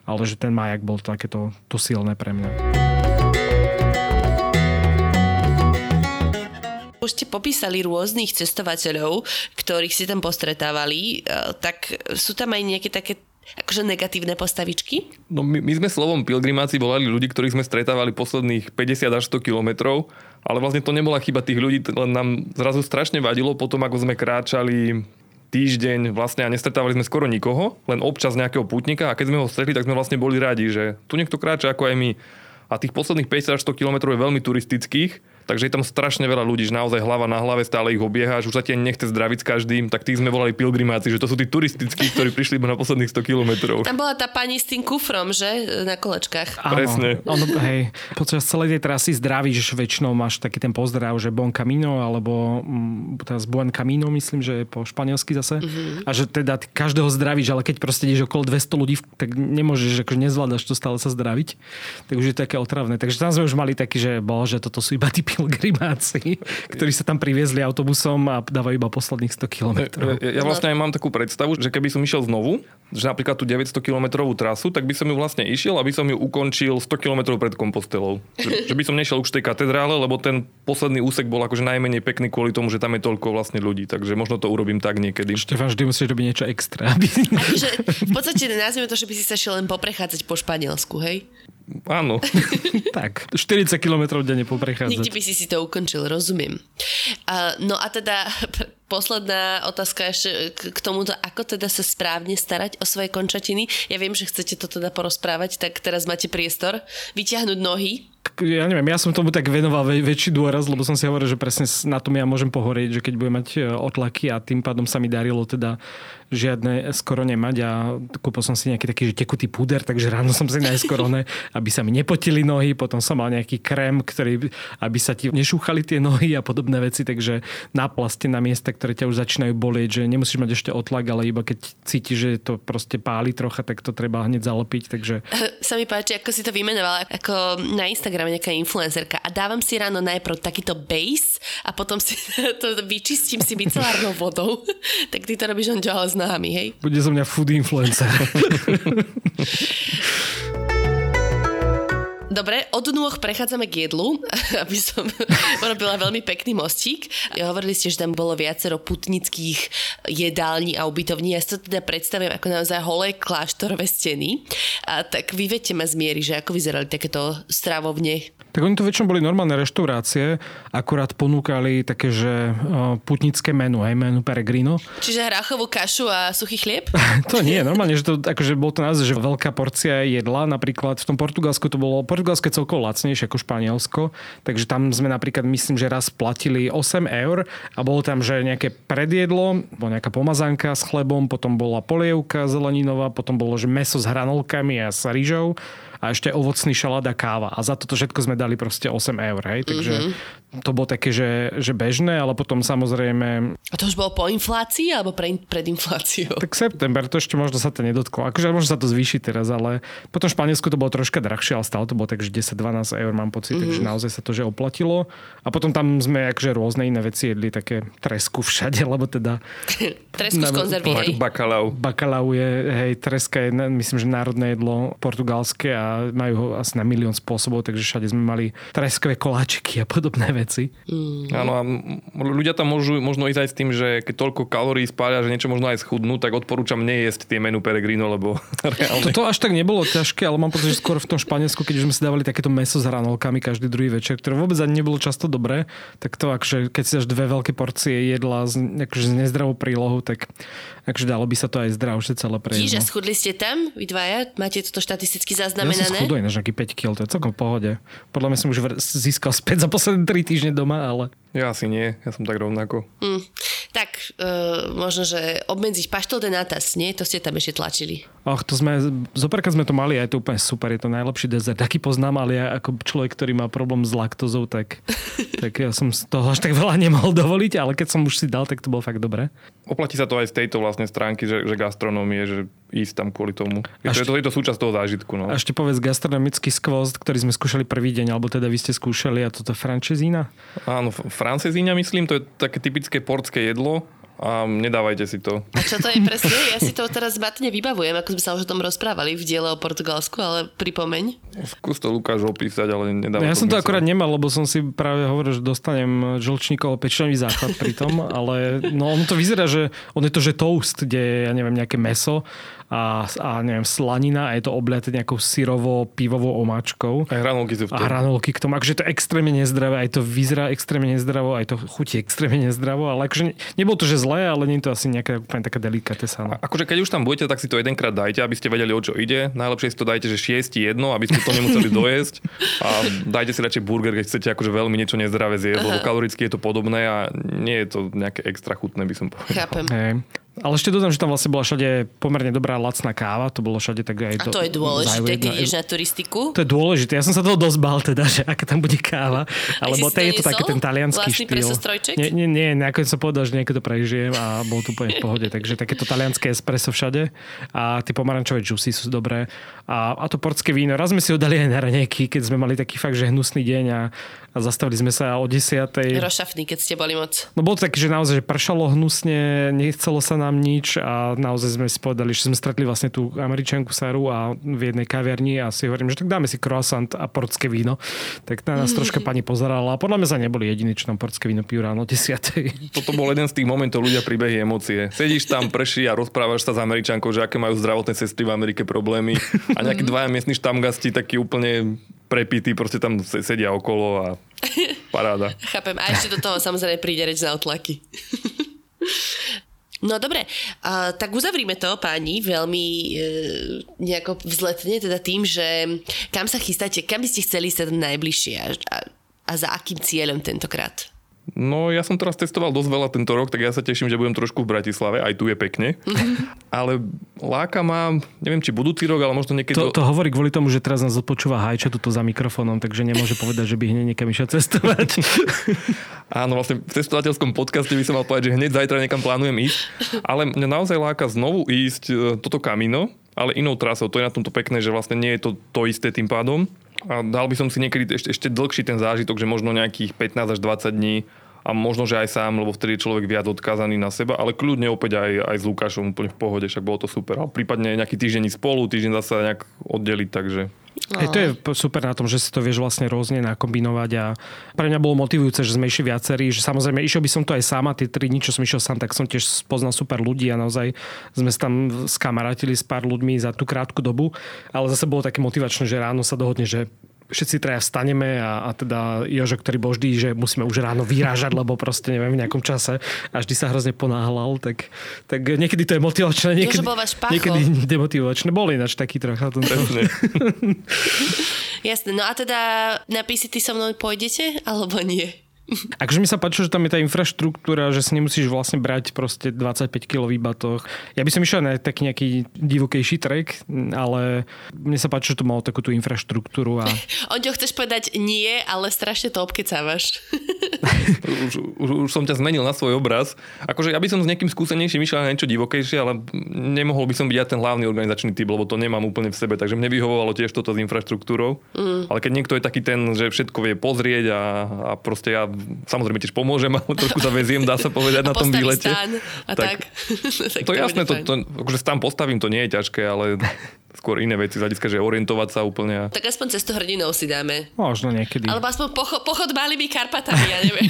ale že ten majak bol takéto to silné pre mňa. Už ste popísali rôznych cestovateľov, ktorých si tam postretávali, e, tak sú tam aj nejaké také akože negatívne postavičky? No my, my sme slovom pilgrimáci volali ľudí, ktorých sme stretávali posledných 50 až 100 kilometrov, ale vlastne to nebola chyba tých ľudí, len nám zrazu strašne vadilo potom, ako sme kráčali týždeň vlastne a nestretávali sme skoro nikoho, len občas nejakého putníka a keď sme ho stretli, tak sme vlastne boli radi, že tu niekto kráča ako aj my. A tých posledných 50 až 100 kilometrov je veľmi turistických Takže je tam strašne veľa ľudí, že naozaj hlava na hlave stále ich obieha, už sa ti nechce zdraviť s každým, tak tých sme volali pilgrimáci, že to sú tí turistickí, ktorí prišli iba na posledných 100 kilometrov. Tam bola tá pani s tým kufrom, že? Na kolečkách. Áno, Presne. Ono, hej, počas celej tej trasy zdravíš, väčšinou máš taký ten pozdrav, že Bon Camino, alebo mm, teraz Buen Camino, myslím, že je po španielsky zase. Mm-hmm. A že teda každého zdravíš, ale keď proste ideš okolo 200 ľudí, tak nemôžeš, akože nezvládaš to stále sa zdraviť. Takže je to také otravné. Takže tam sme už mali taký, že bol, že toto sú iba tí pilgrimáci, ktorí sa tam priviezli autobusom a dávajú iba posledných 100 kilometrov. Ja, ja vlastne aj mám takú predstavu, že keby som išiel znovu, že napríklad tú 900 kilometrovú trasu, tak by som ju vlastne išiel, aby som ju ukončil 100 kilometrov pred Kompostelou. Že, že by som nešiel už tej katedrále, lebo ten posledný úsek bol akože najmenej pekný kvôli tomu, že tam je toľko vlastne ľudí. Takže možno to urobím tak niekedy. Štefan, vždy musíš robiť niečo extra. Aby... Že v podstate nazvime to, že by si sa šiel len poprechádzať po Španielsku, hej? Áno. (laughs) tak, 40 km denne poprechádzať. Niekde by si si to ukončil, rozumiem. Uh, no a teda (laughs) posledná otázka ešte k, tomuto, ako teda sa správne starať o svoje končatiny. Ja viem, že chcete to teda porozprávať, tak teraz máte priestor vyťahnuť nohy. Ja neviem, ja som tomu tak venoval väč- väčší dôraz, lebo som si hovoril, že presne na tom ja môžem pohorieť, že keď budem mať e, otlaky a tým pádom sa mi darilo teda žiadne skoro nemať a kúpil som si nejaký taký že tekutý púder, takže ráno som si najskôr ne, (laughs) aby sa mi nepotili nohy, potom som mal nejaký krém, ktorý, aby sa ti nešúchali tie nohy a podobné veci, takže náplaste na miesta, ktoré ťa už začínajú bolieť, že nemusíš mať ešte otlak, ale iba keď cítiš, že to proste páli trocha, tak to treba hneď zalopiť, takže... (laughs) Sa mi páči, ako si to vymenovala, ako na Instagrame nejaká influencerka a dávam si ráno najprv takýto base a potom si (laughs) to vyčistím si bicelárnou vodou. tak ty to robíš on nohami, hej? Bude zo mňa food influencer. (laughs) Dobre, od nôh prechádzame k jedlu, (laughs) aby som (laughs) urobila veľmi pekný mostík. Hovorili ste, že tam bolo viacero putnických jedální a ubytovní. Ja si to teda predstavujem ako naozaj holé kláštorové steny. A tak vy viete ma zmieri, že ako vyzerali takéto stravovne. Tak oni to väčšinou boli normálne reštaurácie, akurát ponúkali také, že putnické menu, aj menu Peregrino. Čiže hrachovú kašu a suchý chlieb? (laughs) to nie, normálne, že to akože bol to naozaj, že veľká porcia jedla, napríklad v tom Portugalsku to bolo, Portugalsko je celkovo lacnejšie ako Španielsko, takže tam sme napríklad, myslím, že raz platili 8 eur a bolo tam, že nejaké predjedlo, bola nejaká pomazánka s chlebom, potom bola polievka zeleninová, potom bolo, že meso s hranolkami a s rýžou a ešte ovocný šalát a káva. A za toto všetko sme dali proste 8 eur, hej. Takže mm-hmm. To bolo také, že, že bežné, ale potom samozrejme... A to už bolo po inflácii alebo pre, pred infláciou? Tak september, to ešte možno sa to nedotklo. Akože možno sa to zvýši teraz, ale potom v Španielsku to bolo troška drahšie, ale stále to bolo tak, že 10-12 eur mám pocit, mm-hmm. takže naozaj sa to že oplatilo. A potom tam sme akože rôzne iné veci jedli, také tresku všade, (laughs) lebo teda... (laughs) Tresku z konzervy, hej. Bakalau. Bakalau je, hej, treska je, myslím, že národné jedlo portugalské a majú ho asi na milión spôsobov, takže všade sme mali treskové koláčiky a podobné veci. Mm. Áno, a ľudia tam môžu možno ísť aj s tým, že keď toľko kalórií spália, že niečo možno aj schudnú, tak odporúčam nejesť tie menu Peregrino, lebo (laughs) reálne... Toto až tak nebolo ťažké, ale mám pocit, že skôr v tom Španielsku, keď už sme si dávali takéto meso s hranolkami každý druhý večer, ktoré vôbec ani nebolo často dobré, tak to akože, keď si dáš dve veľké porcie jedla s, akože s nezdravou prílohou, tak akože dalo by sa to aj zdravšie celé prejsť. Čiže no. schudli ste tam, vy dvaja? Máte toto štatisticky Ja som zaznamenané? schudol ináč nejaký 5 kg, to je celkom v pohode. Podľa mňa som už vr- získal späť za posledné 3 týždne doma, ale... Ja asi nie, ja som tak rovnako. Hm. Tak, uh, možno, že obmedziť paštol de natas, nie? To ste tam ešte tlačili. Ach, to sme, zopárkrát sme to mali a je to úplne super, je to najlepší dezert. Taký poznám, ale ja ako človek, ktorý má problém s laktózou, tak, (laughs) tak ja som z toho až tak veľa nemohol (laughs) dovoliť, ale keď som už si dal, tak to bolo fakt dobré. Oplatí sa to aj z tejto vlastne stránky, že, že gastronómie, že ísť tam kvôli tomu. Je to, je to, je to súčasť toho zážitku. No. A ešte povedz gastronomický skvost, ktorý sme skúšali prvý deň, alebo teda vy ste skúšali a toto je frančezína? Áno, f- francezíňa myslím, to je také typické portské jedlo седло, a nedávajte si to. A čo to je presne? Ja si to teraz zmatne vybavujem, ako sme sa už o tom rozprávali v diele o Portugalsku, ale pripomeň. Skús to Lukáš opísať, ale nedáva Ja som to akorát nemal, lebo som si práve hovoril, že dostanem žlčníkov pečenový záchvat pri tom, (laughs) ale no ono to vyzerá, že on je to, že toast, kde je, ja neviem, nejaké meso a, a neviem, slanina a je to obliate nejakou syrovo pivovou omáčkou. Aj hranolky sú v A tom. hranolky k tomu, akože to je extrémne nezdravé, aj to vyzerá extrémne nezdravo, aj to chutí extrémne nezdravo, ale akože nebolo to, že zlé, ale nie je to asi nejaká úplne taká delikatesa. No. Akože keď už tam budete, tak si to jedenkrát dajte, aby ste vedeli, o čo ide. Najlepšie si to dajte, že šiesti jedno, aby ste to nemuseli (laughs) dojesť. A dajte si radšej burger, keď chcete akože veľmi niečo nezdravé zjesť, lebo kaloricky je to podobné a nie je to nejaké extra chutné, by som povedal. Chápem. Hej. Ale ešte dodám, že tam vlastne bola všade pomerne dobrá lacná káva, to bolo všade tak aj A to je dôležité, keď ideš na turistiku. To je dôležité. Ja som sa toho dosť bál teda, že aká tam bude káva. Alebo to je to taký ten talianský Vlastný štýl. presostrojček? Nie, nie, nie. Nakoniec som povedal, že niekto to prežijem a bol tu úplne v pohode. Takže takéto talianské espresso všade. A tie pomarančové juicy sú dobré. A, a to portské víno. Raz sme si ho dali aj na raňajky, keď sme mali taký fakt, že hnusný deň a, a zastavili sme sa o 10. Rošafný, keď ste boli moc. No bolo to také, že naozaj že pršalo hnusne, nechcelo sa nám nič a naozaj sme si povedali, že sme stretli vlastne tú američanku Saru a v jednej kaviarni a si hovorím, že tak dáme si croissant a portské víno. Tak na nás troška (laughs) pani pozerala a podľa mňa sa neboli jediní, čo tam portské víno pijú ráno o 10. Toto bol jeden z tých momentov, ľudia príbehy emócie. Sedíš tam, prší a rozprávaš sa s Američankou, že aké majú zdravotné cesty v Amerike problémy a nejakí (laughs) dvaja miestni štamgasti takí úplne prepití, proste tam se- sedia okolo a (laughs) paráda. Chápem. A ešte do toho samozrejme príde reč na otlaky. No dobre, a, tak uzavrime to, páni, veľmi e, nejako vzletne, teda tým, že kam sa chystáte, kam by ste chceli sa najbližšie a, a, a za akým cieľom tentokrát? No ja som teraz testoval dosť veľa tento rok, tak ja sa teším, že budem trošku v Bratislave, aj tu je pekne. (laughs) Ale láka ma, neviem či budúci rok, ale možno niekedy... To, to hovorí kvôli tomu, že teraz nás odpočúva Hajča tuto za mikrofónom, takže nemôže povedať, že by hneď niekam išiel cestovať. (laughs) Áno, vlastne v cestovateľskom podcaste by som mal povedať, že hneď zajtra niekam plánujem ísť. Ale mňa naozaj láka znovu ísť e, toto kamino, ale inou trasou. To je na tomto pekné, že vlastne nie je to to isté tým pádom. A dal by som si niekedy ešte, ešte dlhší ten zážitok, že možno nejakých 15 až 20 dní a možno, že aj sám, lebo vtedy je človek viac odkázaný na seba, ale kľudne opäť aj, aj s Lukášom úplne v pohode, však bolo to super. A prípadne nejaký týždeň spolu, týždeň zase nejak oddeliť, takže Hej, to je super na tom, že si to vieš vlastne rôzne nakombinovať a pre mňa bolo motivujúce, že sme išli viacerí, že samozrejme išiel by som to aj sám a tie tri dni, čo som išiel sám, tak som tiež spoznal super ľudí a naozaj sme sa tam skamarátili s pár ľuďmi za tú krátku dobu, ale zase bolo také motivačné, že ráno sa dohodne, že všetci traja vstaneme a, a teda Jožo, ktorý bol vždy, že musíme už ráno vyrážať, lebo proste neviem v nejakom čase a vždy sa hrozne ponáhľal, tak, tak niekedy to je motivačné, niekedy, bol váš pacho. niekedy demotivačné. Bol ináč taký trocha. (laughs) Jasné, no a teda na PCT so mnou pôjdete, alebo nie? (laughs) Akože mi sa páči, že tam je tá infraštruktúra, že si nemusíš vlastne brať proste 25 kg batoh. Ja by som išiel na taký nejaký divokejší trek, ale mne sa páči, že to malo takú tú infraštruktúru. A... (laughs) Onďo, chceš povedať nie, ale strašne to obkecávaš. (laughs) už, už, už, som ťa zmenil na svoj obraz. Akože ja by som s nejakým skúsenejším išiel na niečo divokejšie, ale nemohol by som byť ja ten hlavný organizačný typ, lebo to nemám úplne v sebe. Takže mne vyhovovalo tiež toto s infraštruktúrou. Mm. Ale keď niekto je taký ten, že všetko vie pozrieť a, a proste ja samozrejme tiež pomôžem, (laughs) ale trošku sa veziem, dá sa povedať, na tom výlete. a tak. tak. (laughs) to, to jasné, to, to, akože stán postavím, to nie je ťažké, ale (laughs) skôr iné veci z hľadiska, že orientovať sa úplne. Tak aspoň cestu hrdinou si dáme. Možno niekedy. Alebo aspoň pocho- pochod malými Karpatami, ja neviem.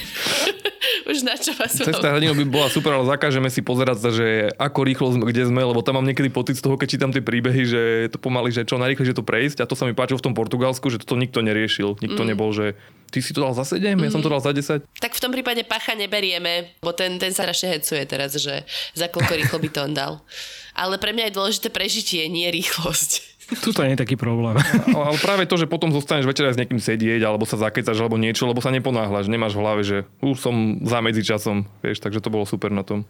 (laughs) Už na čo vás Cesta hrdinou by bola super, ale zakážeme si pozerať sa, že ako rýchlo sme, kde sme, lebo tam mám niekedy pocit z toho, keď čítam tie príbehy, že to pomaly, že čo najrýchlejšie to prejsť a to sa mi páčilo v tom Portugalsku, že toto nikto neriešil. Nikto mm. nebol, že ty si to dal za 7, mm. ja som to dal za 10. Tak v tom prípade pacha neberieme, bo ten, ten sa strašne hecuje teraz, že za koľko rýchlo by to on dal. Ale pre mňa je dôležité prežitie, nie rýchlosť. Tuto nie je taký problém. (laughs) Ale práve to, že potom zostaneš večer s niekým sedieť, alebo sa zakecaš, alebo niečo, lebo sa neponáhľaš, nemáš v hlave, že už som za medzičasom, vieš, takže to bolo super na tom.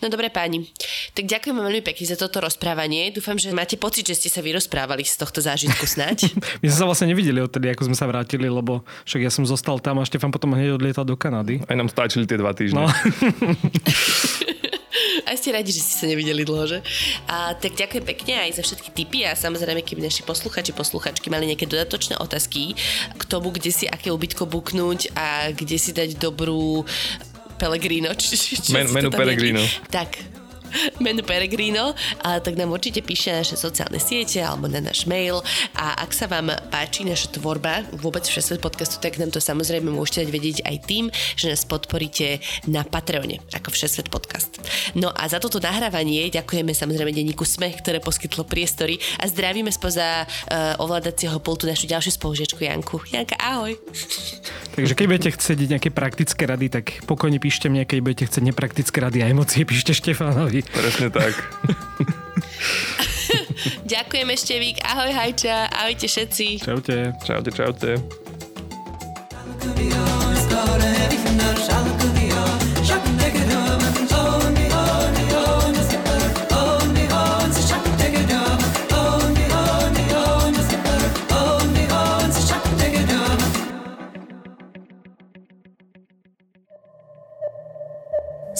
No dobre páni, tak ďakujem veľmi pekne za toto rozprávanie. Dúfam, že máte pocit, že ste sa vyrozprávali z tohto zážitku snať. (laughs) My sme sa vlastne nevideli odtedy, ako sme sa vrátili, lebo však ja som zostal tam a Štefan potom hneď odlietal do Kanady. Aj nám stáčili tie dva týždne. No. (laughs) Aj ste radi, že ste sa nevideli dlho, že? A, tak ďakujem pekne aj za všetky tipy a samozrejme, keby naši posluchači, posluchačky mali nejaké dodatočné otázky k tomu, kde si aké ubytko buknúť a kde si dať dobrú Pellegrino. Či, či, či Men, menu Pellegrino. Tak, menu Peregrino, a tak nám určite píše na naše sociálne siete alebo na náš mail a ak sa vám páči naša tvorba vôbec všetko podcastu, tak nám to samozrejme môžete dať vedieť aj tým, že nás podporíte na Patreone ako Všesvet podcast. No a za toto nahrávanie ďakujeme samozrejme denníku SME, ktoré poskytlo priestory a zdravíme spoza uh, ovládacieho pultu našu ďalšiu spolužiečku Janku. Janka, ahoj! Takže keď budete chcieť nejaké praktické rady, tak pokojne píšte mne, keď budete chcieť nepraktické rady a emócie, píšte Štefánovi. Presne tak. (laughs) Ďakujem ešte, Vík. Ahoj, Hajča. Ahojte všetci. Čaute. Čaute, čaute.